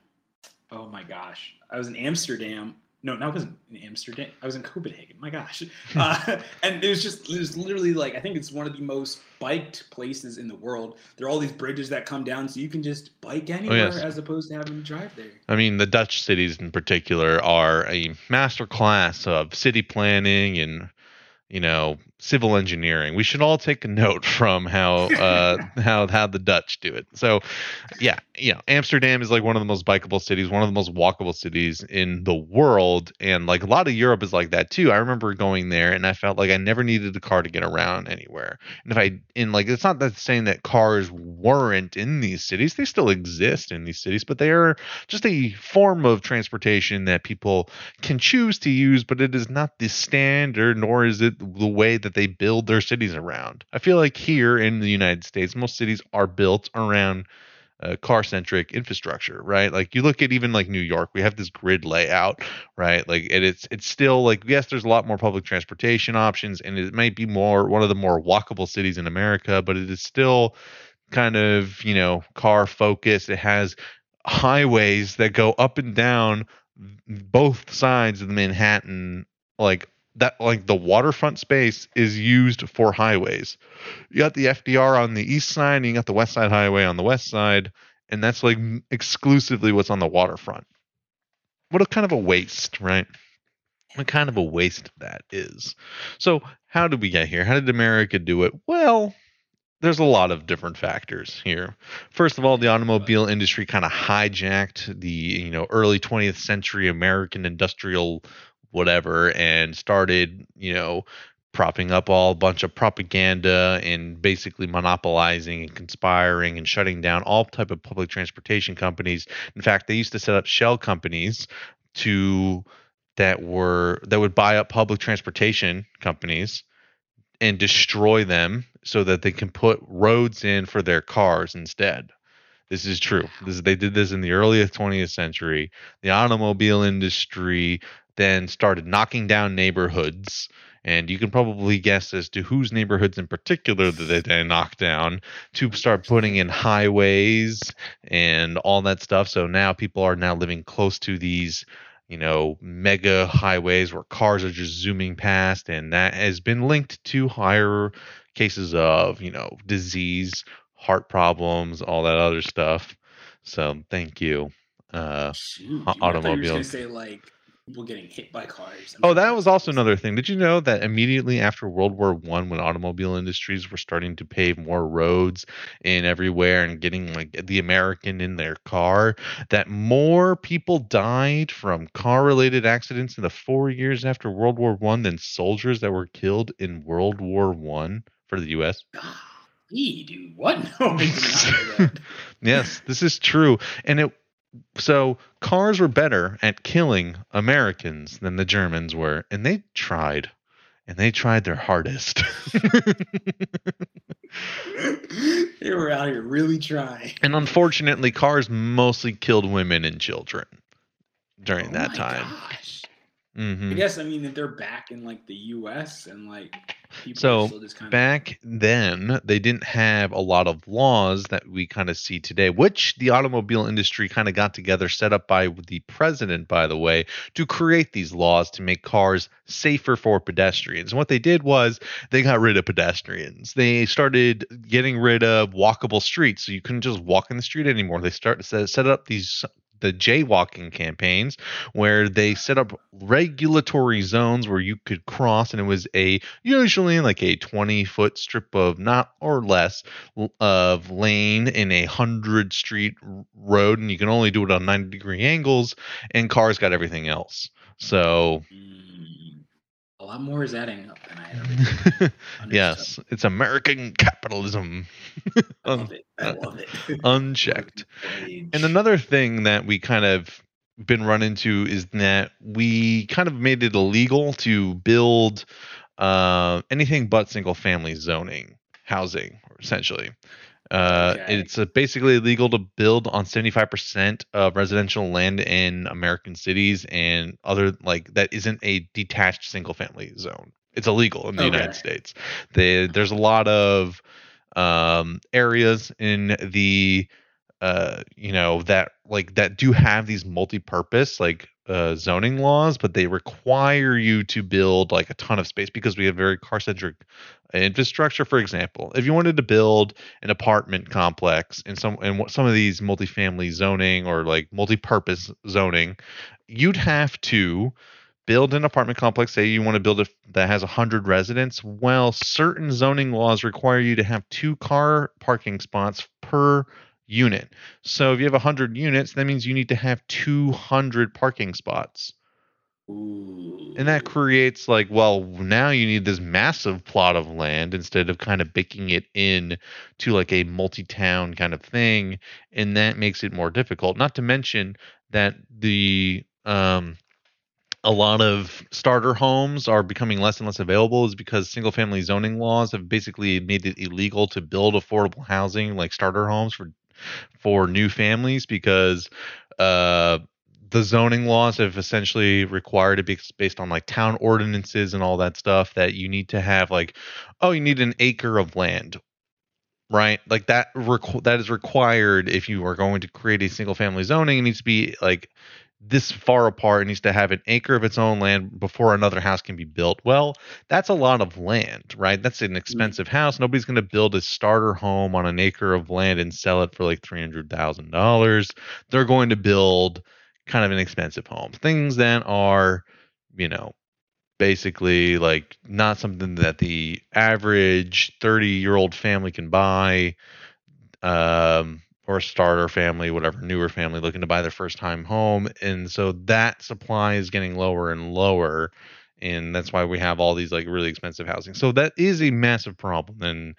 oh my gosh. I was in Amsterdam. No, no, I wasn't in Amsterdam. I was in Copenhagen. My gosh. Uh, and it was just it was literally like I think it's one of the most biked places in the world. There are all these bridges that come down so you can just bike anywhere yes. as opposed to having to drive there. I mean, the Dutch cities in particular are a master class of city planning and you know civil engineering. We should all take a note from how uh, how how the Dutch do it. So, yeah, you know, Amsterdam is like one of the most bikeable cities, one of the most walkable cities in the world, and like a lot of Europe is like that too. I remember going there and I felt like I never needed a car to get around anywhere. And if I in like it's not that saying that cars weren't in these cities; they still exist in these cities, but they are just a form of transportation that people can choose to use, but it is not the standard, nor is it the way that they build their cities around. I feel like here in the United States, most cities are built around uh, car centric infrastructure, right? Like you look at even like New York, we have this grid layout, right? Like and it's it's still like yes, there's a lot more public transportation options, and it might be more one of the more walkable cities in America, but it is still kind of you know car focused. It has highways that go up and down both sides of the Manhattan, like that like the waterfront space is used for highways. You got the FDR on the east side, and you got the West Side Highway on the west side, and that's like exclusively what's on the waterfront. What a kind of a waste, right? What kind of a waste that is. So, how did we get here? How did America do it? Well, there's a lot of different factors here. First of all, the automobile industry kind of hijacked the you know early 20th century American industrial whatever and started you know propping up all a bunch of propaganda and basically monopolizing and conspiring and shutting down all type of public transportation companies. In fact, they used to set up shell companies to that were that would buy up public transportation companies and destroy them so that they can put roads in for their cars instead. This is true. This, they did this in the earliest 20th century. The automobile industry then started knocking down neighborhoods. And you can probably guess as to whose neighborhoods in particular that they knocked down to start putting in highways and all that stuff. So now people are now living close to these, you know, mega highways where cars are just zooming past. And that has been linked to higher cases of, you know, disease, heart problems, all that other stuff. So thank you. Uh, Shoot, au- I thought you were gonna say like people getting hit by cars. Oh, that was also another thing. Did you know that immediately after World War One, when automobile industries were starting to pave more roads in everywhere and getting like the American in their car, that more people died from car-related accidents in the four years after World War One than soldiers that were killed in World War One for the U.S. Golly, dude, what? No, I did not know that. Yes, this is true, and it. So cars were better at killing Americans than the Germans were, and they tried, and they tried their hardest. they were out here really trying. and unfortunately, cars mostly killed women and children during Oh that my time. Gosh. hmm I guess I mean that they're back in like the U.S. and like people So, are still kind Back then, they didn't have a lot of laws that we kind of see today, which the automobile industry kind of got together, set up by the president, by the way, to create these laws to make cars safer for pedestrians. And what they did was they got rid of pedestrians. They started getting rid of walkable streets, so you couldn't just walk in the street anymore. They started set, set up these the jaywalking campaigns where they set up regulatory zones where you could cross and it was a usually like a 20 foot strip of not or less of lane in a 100 street road and you can only do it on 90 degree angles and cars got everything else. So mm, a lot more is adding up than I had yes it's american capitalism I love it. I love it. unchecked And another thing that we kind of been run into is that we kind of made it illegal to build uh, anything but single family zoning housing, essentially. Uh, Okay. It's uh, basically illegal to build on 75% of residential land in American cities and other like that isn't a detached single family zone. It's illegal in the United States. They, there's a lot of um, areas in the uh you know that like that do have these multi-purpose like uh zoning laws but they require you to build like a ton of space because we have very car centric infrastructure for example. If you wanted to build an apartment complex in some in some of these multifamily zoning or like multi-purpose zoning you'd have to build an apartment complex. Say you want to build it that has 100 residents. Well certain zoning laws require you to have two car parking spots per unit. So if you have 100 units that means you need to have 200 parking spots. Ooh. and that creates like well now you need this massive plot of land instead of kind of baking it in to like a multi-town kind of thing and that makes it more difficult. Not to mention that the um a lot of starter homes are becoming less and less available is because single family zoning laws have basically made it illegal to build affordable housing like starter homes for for new families because uh, the zoning laws have essentially required it based on like town ordinances and all that stuff that you need to have like oh you need an acre of land right? Like that requ- that is required if you are going to create a single family zoning it needs to be like this far apart it needs to have an acre of its own land before another house can be built well that's a lot of land right? That's an expensive mm-hmm. house. Nobody's going to build a starter home on an acre of land and sell it for like $300000 they're going to build kind of an expensive home. Things that are you know basically like not something that the average 30 year old family can buy um, or a starter family whatever newer family looking to buy their first time home and so that supply is getting lower and lower and that's why we have all these like really expensive housing so that is a massive problem and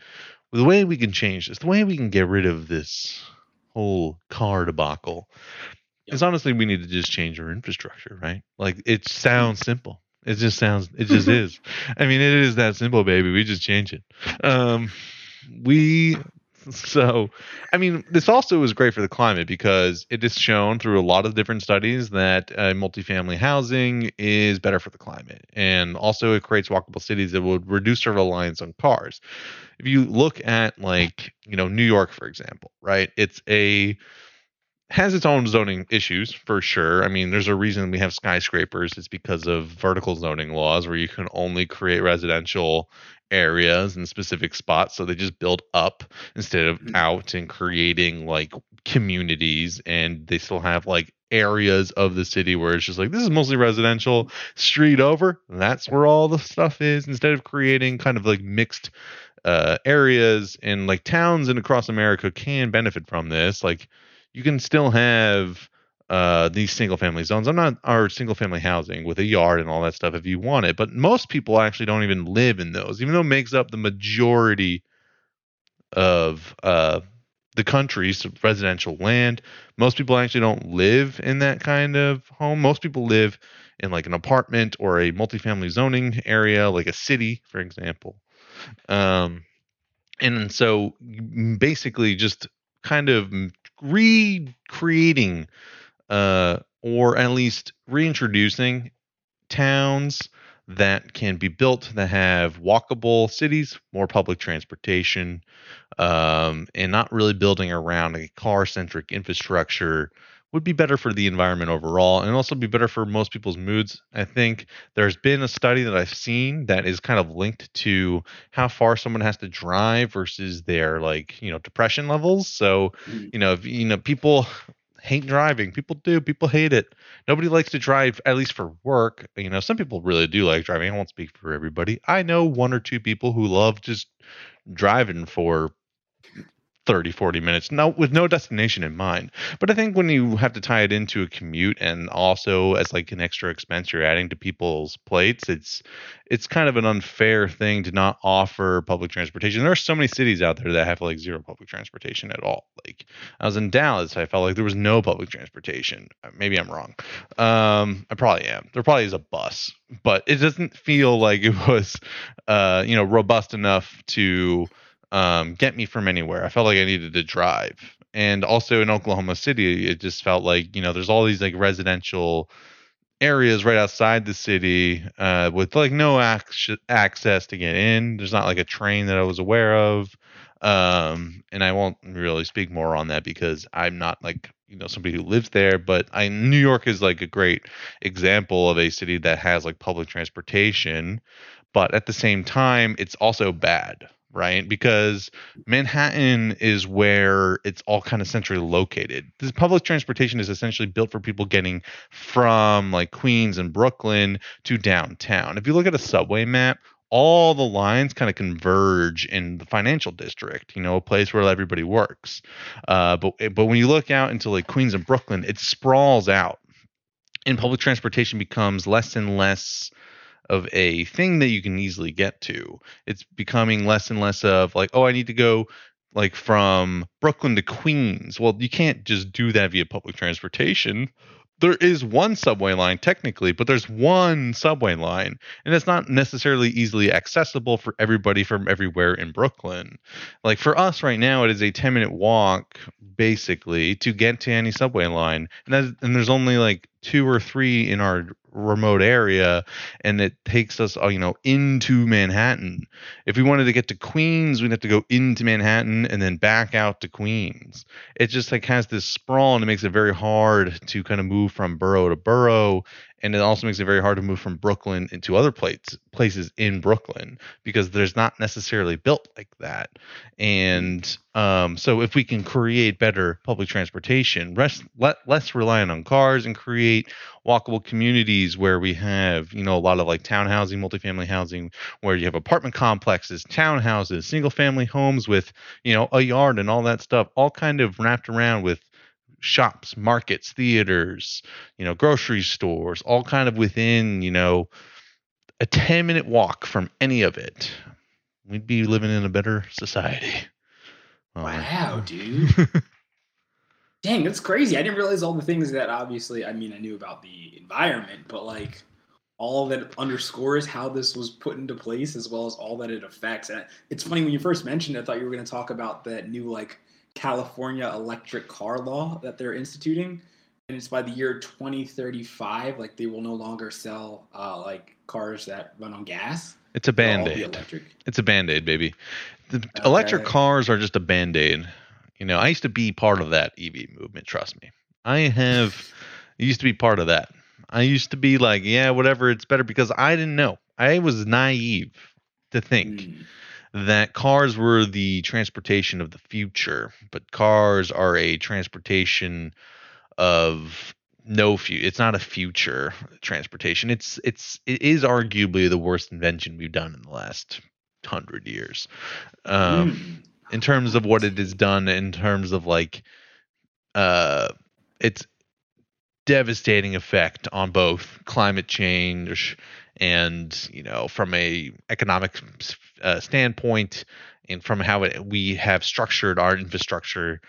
the way we can change this the way we can get rid of this whole car debacle yep. is honestly we need to just change our infrastructure right like it sounds simple it just sounds. It just is. I mean, it is that simple, baby. We just change it. Um, we so i mean this also is great for the climate because it is shown through a lot of different studies that uh, multifamily housing is better for the climate and also it creates walkable cities that would reduce our reliance on cars if you look at like you know new york for example right it's a has its own zoning issues for sure. I mean, there's a reason we have skyscrapers. It's because of vertical zoning laws where you can only create residential areas and specific spots. So they just build up instead of mm-hmm. out and creating like communities. And they still have like areas of the city where it's just like this is mostly residential. Street over, that's where all the stuff is. Instead of creating kind of like mixed uh, areas and like towns and across America can benefit from this. Like you can still have uh, these single family zones. I'm not our single family housing with a yard and all that stuff if you want it, but most people actually don't even live in those, even though it makes up the majority of uh, the country's residential land. Most people actually don't live in that kind of home. Most people live in like an apartment or a multifamily zoning area, like a city, for example. Um, and so basically just kind of recreating uh, or at least reintroducing towns that can be built that have walkable cities, more public transportation, um, and not really building around a car centric infrastructure would be better for the environment overall and also be better for most people's moods. I think there's been a study that I've seen that is kind of linked to how far someone has to drive versus their like, you know, depression levels. So, mm. you know, if you know, people hate driving. People do. People hate it. Nobody likes to drive, at least for work. You know, some people really do like driving. I won't speak for everybody. I know one or two people who love just driving for 30 40 minutes no with no destination in mind. But i think when you have to tie it into a commute and also as like an extra expense you're adding to people's plates it's it's kind of an unfair thing to not offer public transportation. There are so many cities out there that have like zero public transportation at all. Like i was in dallas i felt like there was no public transportation. Maybe i'm wrong. Um i probably am. There probably is a bus but it doesn't feel like it was uh you know robust enough to um, get me from anywhere. I felt like I needed to drive. And also in Oklahoma City, it just felt like, you know, there's all these like residential areas right outside the city uh, with like no ac- access to get in. There's not like a train that I was aware of. Um, and I won't really speak more on that because I'm not like you know somebody who lives there but i new york is like a great example of a city that has like public transportation but at the same time it's also bad right? Because Manhattan is where it's all kind of centrally located. This public transportation is essentially built for people getting from like Queens and Brooklyn to downtown. If you look at a subway map, all the lines kind of converge in the financial district, you know, a place where everybody works. Uh, but but when you look out into like Queens and Brooklyn, it sprawls out, and public transportation becomes less and less of a thing that you can easily get to. It's becoming less and less of like, oh, I need to go like from Brooklyn to Queens. Well, you can't just do that via public transportation. there is one subway line technically, but there's one subway line, and it's not necessarily easily accessible for everybody from everywhere in Brooklyn. Like for us right now, it is a 10 minute walk basically to get to any subway line, and and there's only like two or three in our remote area and it takes us uh, you know into manhattan if we wanted to get to queens we'd have to go into manhattan and then back out to queens it just like has this sprawl and it makes it very hard to kind of move from borough to borough and it also makes it very hard to move from Brooklyn into other places places in Brooklyn because there's not necessarily built like that. And um, so if we can create better public transportation, less less reliant on cars, and create walkable communities where we have you know a lot of like town housing, multifamily housing, where you have apartment complexes, townhouses, single family homes with you know a yard and all that stuff, all kind of wrapped around with shops, markets, theaters, you know, grocery stores, all kind of within, you know, a 10 minute walk from any of it. We'd be living in a better society. Wow, dude. Dang, that's crazy. I didn't realize all the things that obviously, I mean, I knew about the environment, but like all that underscores how this was put into place as well as all that it affects. And it's funny when you first mentioned, it, I thought you were going to talk about that new like California electric car law that they're instituting, and it's by the year 2035. Like they will no longer sell uh, like cars that run on gas. It's a band aid. It's a band aid, baby. The okay. electric cars are just a band aid. You know, I used to be part of that EV movement. Trust me, I have used to be part of that. I used to be like, yeah, whatever, it's better because I didn't know. I was naive to think. Mm that cars were the transportation of the future, but cars are a transportation of no future. It's not a future transportation. It's it's it is arguably the worst invention we've done in the last hundred years, um, mm. In terms of what it has done. In terms of like, uh, its devastating effect on both climate change and you know from a economic uh, standpoint and from how it, we have structured our infrastructure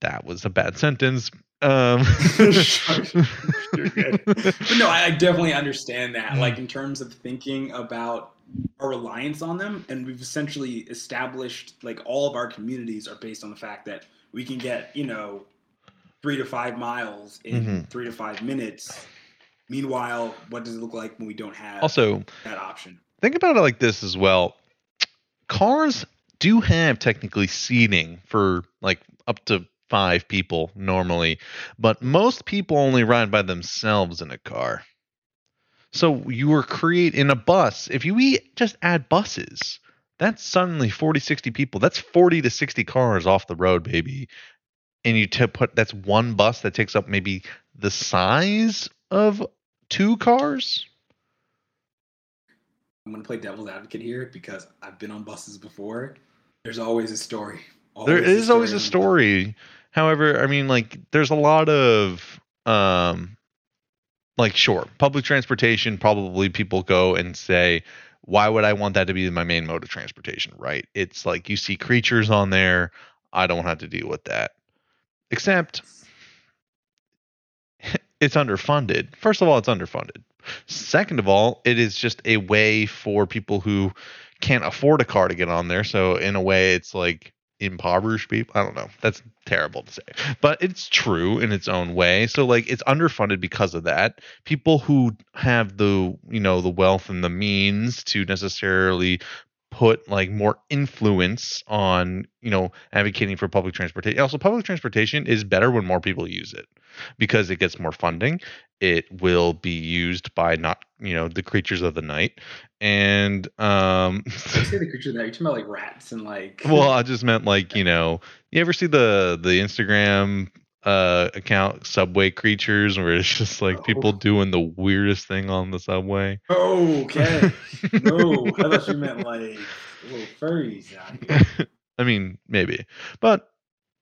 that was a bad sentence um but no i definitely understand that mm-hmm. like in terms of thinking about our reliance on them and we've essentially established like all of our communities are based on the fact that we can get you know three to five miles in mm-hmm. three to five minutes Meanwhile, what does it look like when we don't have also that option? Think about it like this as well. Cars do have technically seating for like up to five people normally, but most people only ride by themselves in a car. So you were create in a bus. If you eat, just add buses, that's suddenly 40, 60 people. That's 40 to 60 cars off the road, baby. And you t- put that's one bus that takes up maybe the size of two cars? I'm going to play devil's advocate here because I've been on buses before. There's always a story. There is a always a story. However, I mean, like, there's a lot of, um, like, sure, public transportation. Probably people go and say, "Why would I want that to be my main mode of transportation?" Right? It's like you see creatures on there. I don't have to deal with that. Except it's underfunded. First of all, it's underfunded. Second of all, it is just a way for people who can't afford a car to get on there. So in a way, it's like impoverished people. I don't know. That's terrible to say, but it's true in its own way. So like it's underfunded because of that. People who have the you know the wealth and the means to necessarily put like more influence on you know advocating for public transportation also public transportation is better when more people use it because it gets more funding it will be used by not you know the creatures of the night and um I say the creatures of the night you're talking about like rats and like well i just meant like you know you ever see the the instagram uh account subway creatures where it's just like oh. people doing the weirdest thing on the subway? Oh okay. No i thought you meant like little furries i mean maybe but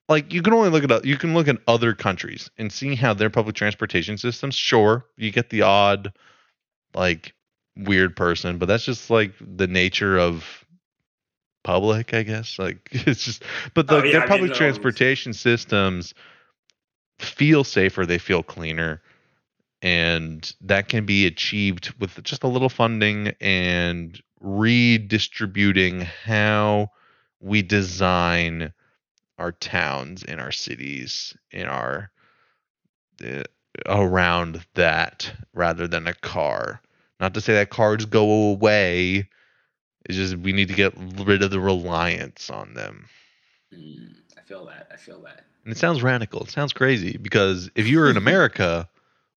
like you can only look at you can look at other countries and see how their public transportation systems sure you get the odd like weird person but that's just like the nature of public i guess like it's just but the, oh, yeah, their public transportation systems feel safer, they feel cleaner. And that can be achieved with just a little funding and redistributing how we design our towns in our cities in our uh, around that rather than a car not to say that cars go away it's just we need to get rid of the reliance on them Mm, I feel that. I feel that. and it sounds radical it sounds crazy because if you were in america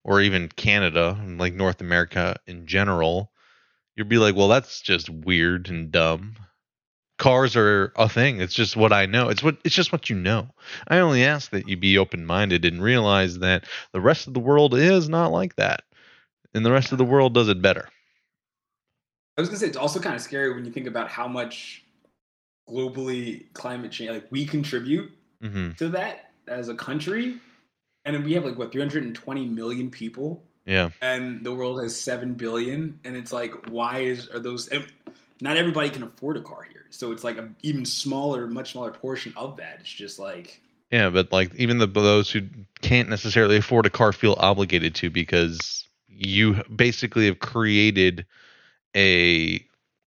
or even canada and like north america in general you'd be like well that's just weird and dumb cars are a thing it's just what i know it's what it's just what you know i only ask that you be open-minded and realize that the rest of the world is not like that and the rest of the world does it better I was gonna say it's also kind of scary when you think about how much globally climate change like we contribute hmm to that as a country, and then we have like what 320 million people, yeah and the world has seven billion, and it's like why is are those? Not everybody can afford a car here, so it's like a even smaller, much smaller portion of that. It's just like yeah but like even the those who can't necessarily afford a car feel obligated to because you basically have created a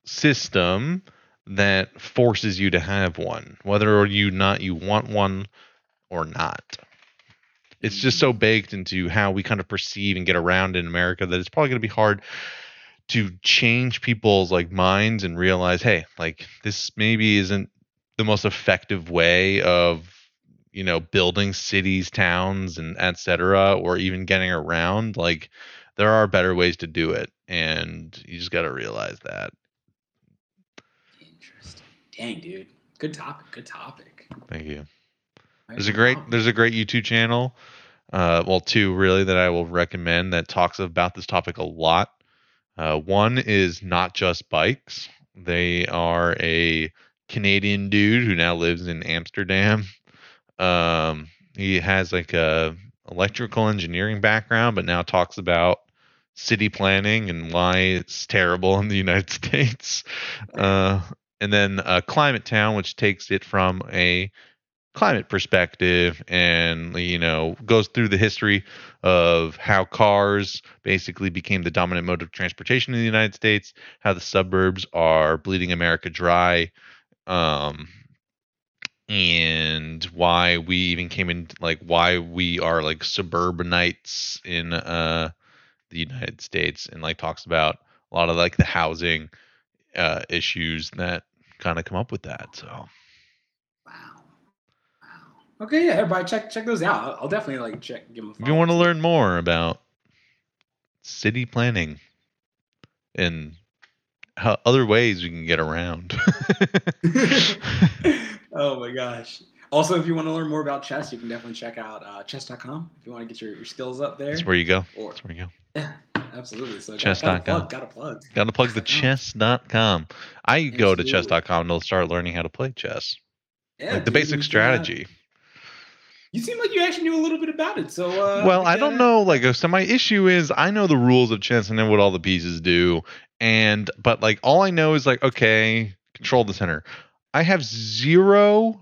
system that forces you to have one whether or you not you want one or not. It's just so mm. baked into how we kind of perceive and get around in america that it's probably going to be hard to change people's like minds and realize hey like this maybe isn't the most effective way of you know building cities towns and etc or even getting around like there are better ways to do it and you just got to realize that interesting. Dang, dude, good topic. Good topic. thank you there's a great there's a great youtube channel uh well two really that i will recommend that talks about this topic a lot uh one is not just bikes they are a canadian dude who now lives in amsterdam um he has like a electrical engineering background but now talks about city planning and why it's terrible in the united states. Uh and then uh, climate town which takes it from a climate perspective and you know goes through the history of how cars basically became the dominant mode of transportation in the United States, how the suburbs are bleeding America dry, um, and why we even came in like why we are like suburbanites in uh the United States and like talks about a lot of like the housing uh issues that kind of come up with that so Wow. Wow. Okay, yeah, everybody check check those out. I'll, definitely like check give them. A If you want to learn more about city planning and how other ways we can get around, oh my gosh. Also, if you want to learn more about chess, you can definitely check out uh, chess.com if you want to get your, your skills up there. that's where you go. Or That's where you go. Yeah, absolutely. So Chess.com. Got to plug. Got to plug. Got to plug the chess.com. I go to chess.com to start learning how to play chess, Yeah, like the dude, basic uh, strategy. You seem like you actually knew a little bit about it. So uh, well, I don't know. Like, so my issue is I know the rules of chess and know what all the pieces do, and but like all I know is like okay, control the center. I have zero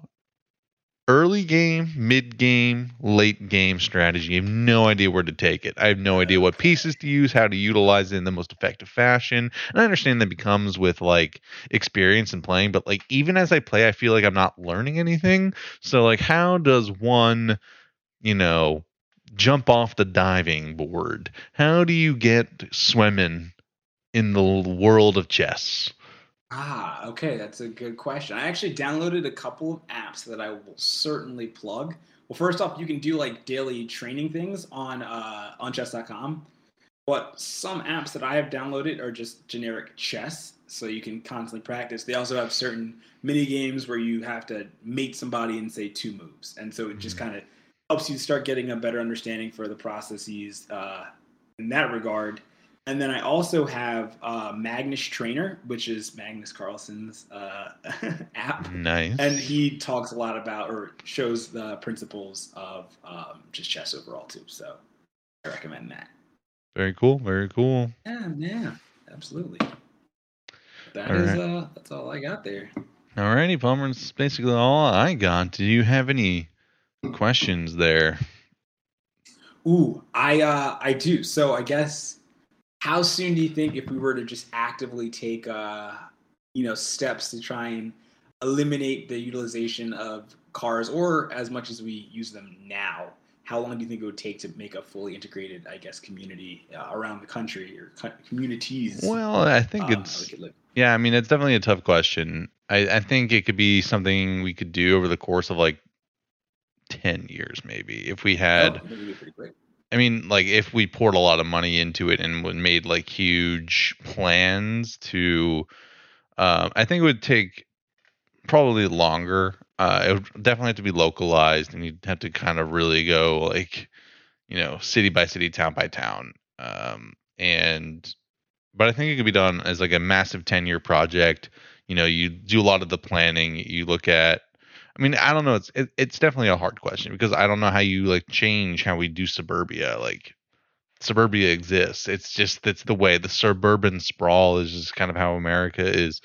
early game, mid game, late game strategy. I have no idea where to take it. I have no idea what pieces to use, how to utilize it in the most effective fashion. And I understand that becomes with like experience and playing, but like even as I play, I feel like I'm not learning anything. So like how does one, you know, jump off the diving board? How do you get swimming in the world of chess? Ah, okay, that's a good question. I actually downloaded a couple of apps that I will certainly plug. Well, first off, you can do like daily training things on uh, on chess.com. But some apps that I have downloaded are just generic chess, so you can constantly practice. They also have certain mini games where you have to mate somebody in say two moves, and so it just kind of helps you start getting a better understanding for the processes uh, in that regard. And then I also have uh, Magnus Trainer, which is Magnus Carlsen's uh, app, Nice. and he talks a lot about or shows the principles of um, just chess overall too. So I recommend that. very cool. Very cool. Yeah, yeah, absolutely. That All is right. uh, that's all I got there. Alrighty, Palmer. That's basically all I got. Do you have any questions there? Ooh, I uh, I do. So I guess how soon do you think if we were to just actively take uh, you know steps to try and eliminate the utilization of cars or as much as we use them now how long do you think it would take to make a fully integrated i guess community uh, around the country or co- communities? Well i think uh, it's yeah i mean it's definitely a tough question. I, I think it could be something we could do over the course of like 10 years maybe if we had oh, I mean, like if we poured a lot of money into it and made like huge plans to, um, I think it would take probably longer. Uh, it would definitely have to be localized, and you'd have to kind of really go like, you know, city by city, town by town. Um, and but I think it could be done as like a massive ten year project. You know, you do a lot of the planning. You look at I mean, I don't know. It's it, it's definitely a hard question because I don't know how you like change how we do suburbia. Like suburbia exists. It's just that's the way the suburban sprawl is just kind of how America is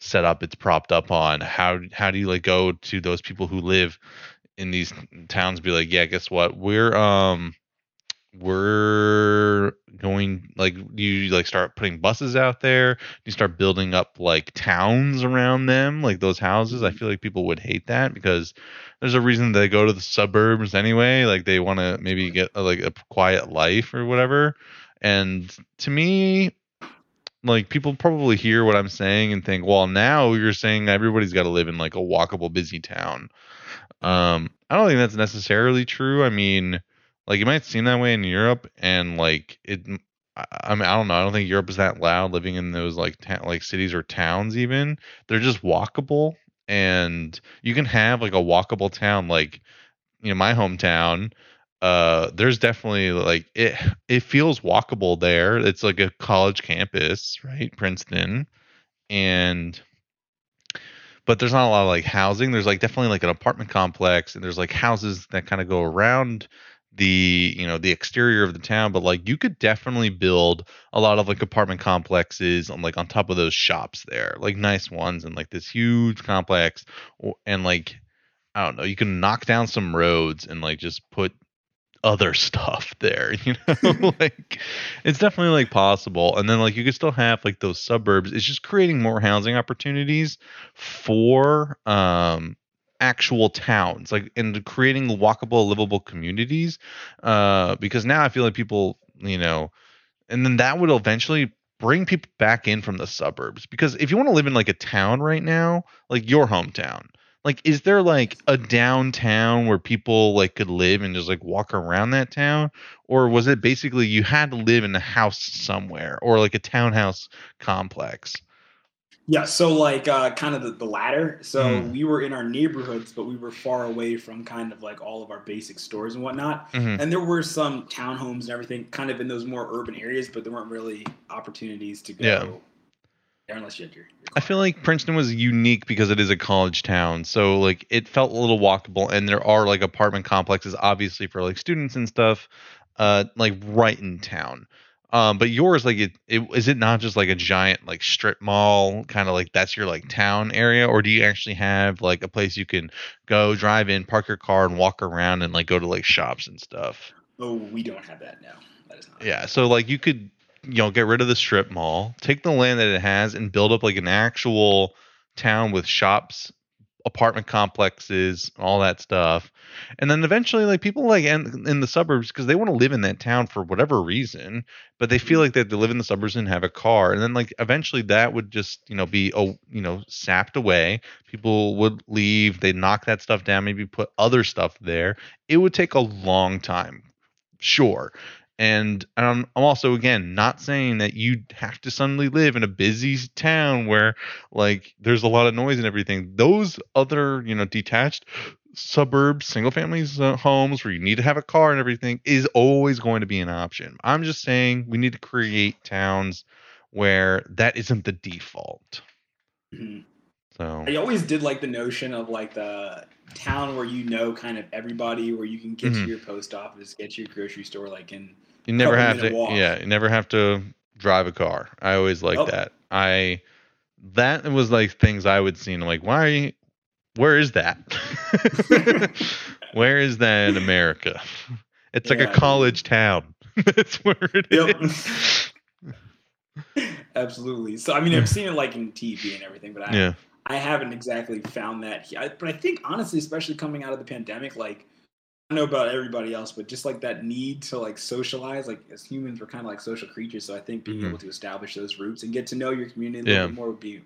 set up. It's propped up on how how do you like go to those people who live in these towns? Be like, yeah, guess what? We're um we're going like you like start putting buses out there? You start building up like towns around them like those houses? I mm-hmm. feel like people would hate that because there's a reason they go to the suburbs anyway like they want to maybe get a, like a quiet life or whatever. And to me like people probably hear what i'm saying and think well now you're saying everybody's got to live in like a walkable busy town. Um i don't think that's necessarily true. I mean like it might seem that way in Europe, and like it. I mean, I don't know. I don't think Europe is that loud living in those like ta- like cities or towns. Even they're just walkable, and you can have like a walkable town. Like you know, my hometown. Uh, there's definitely like it. It feels walkable there. It's like a college campus, right? Princeton, and but there's not a lot of like housing. There's like definitely like an apartment complex, and there's like houses that kind of go around the you know the exterior of the town but like you could definitely build a lot of like apartment complexes on like on top of those shops there like nice ones and like this huge complex and like i don't know you can knock down some roads and like just put other stuff there you know? Like it's definitely like possible and then like you could still have like those suburbs it's just creating more housing opportunities for um actual towns like and creating walkable livable communities uh because now i feel like people you know and then that would eventually bring people back in from the suburbs because if you want to live in like a town right now like your hometown like is there like a downtown where people like could live and just like walk around that town? Or was it basically you had to live in a house somewhere or like a townhouse complex yeah, so like uh, kind of the, the latter. So mm. we were in our neighborhoods, but we were far away from kind of like all of our basic stores and whatnot. Mm-hmm. And there were some townhomes and everything kind of in those more urban areas, but there weren't really opportunities to go yeah. there unless you had your, your I feel like Princeton was unique because it is a college town. So like it felt a little walkable and there are like apartment complexes obviously for like students and stuff uh like right in town. Um, but yours, like, it, it is it not just like a giant like strip mall, kind of like that's your like town area, or do you actually have like a place you can go drive in, park your car, and walk around and like go to like shops and stuff? Oh, we don't have that now. That is not. Yeah, so like you could, you know, get rid of the strip mall, take the land that it has, and build up like an actual town with shops apartment complexes, all that stuff. And then eventually, like people like in, in the suburbs because they want to live in that town for whatever reason, but they feel mm-hmm. like they, they live in the suburbs and have a car. And then like eventually that would just you know be oh you know sapped away. People would leave. They knock that stuff down. Maybe put other stuff there. It would take a long time, sure. And I'm also again not saying that you have to suddenly live in a busy town where like there's a lot of noise and everything. Those other you know detached suburbs, single families uh, homes where you need to have a car and everything is always going to be an option. I'm just saying we need to create towns where that isn't the default. Mm-hmm. So I always did like the notion of like the town where you know kind of everybody, where you can get mm-hmm. to your post office, get to your grocery store, like in you never have to. Walk. Yeah, you never have to drive a car. I always like oh. that. I that was like things I would see and I'm like, why? Where is that? where is that in America? It's like a college town. That's where it is. Yep. Absolutely. So I mean, I've seen it like in TV and everything, but I Yeah. I haven't exactly found that. But I think honestly, especially coming out of the pandemic, like I don't know about everybody else, but just like that need to like socialize, like as humans, we're kind of like social creatures. So I think being Mhm. able to establish those roots and get to know your community a little bit more would be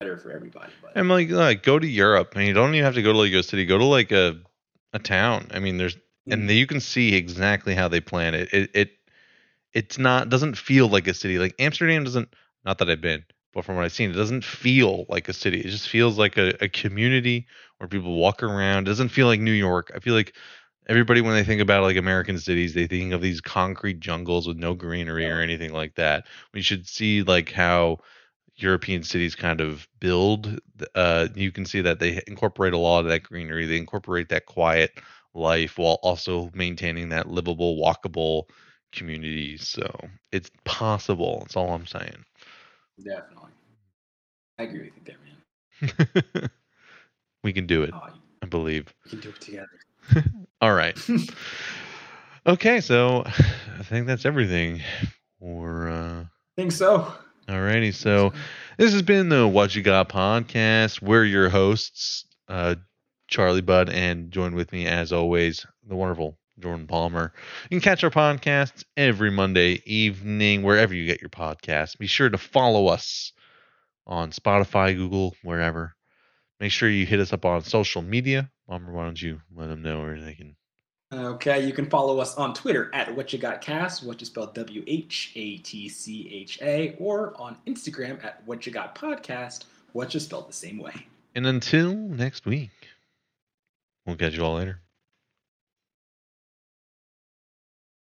better for everybody. But I'm like, like go to Europe. I mean, you don't even have to go to like a city. Go to like a a town. I mean, there's and Mm. you can see exactly how they plan it. It it it's not doesn't feel like a city. Like Amsterdam doesn't. Not that I've been, but from what I've seen, it doesn't feel like a city. It just feels like a, a community where people walk around. It doesn't feel like New York. I feel like everybody when they think about like American cities, they think of these concrete jungles with no greenery or anything like that. We should see like how European cities kind of build. Uh, you can see that they incorporate a lot of that greenery. They incorporate that quiet life while also maintaining that livable, walkable community. So it's possible. That's all I'm saying. Definitely, I agree with you there, man. we can do it, Oh, I believe. we can do it together. All right. Okay, so I think that's everything. For uh, think so. alrighty, so this has been the Whatcha Got podcast. We're your hosts, uh, Charlie Budd, and join with me as always, the wonderful Jordan Palmer. You can catch our podcasts every Monday evening wherever you get your podcasts. Be sure to follow us on Spotify, Google, wherever. Make sure you hit us up on social media. Palmer, why don't you let them know where they can Okay, you can follow us on Twitter at Whatcha Got Cast, which is spelled W H A T C H A, or on Instagram at Whatcha Got Podcast, which is spelled the same way. And until next week, we'll catch you all later.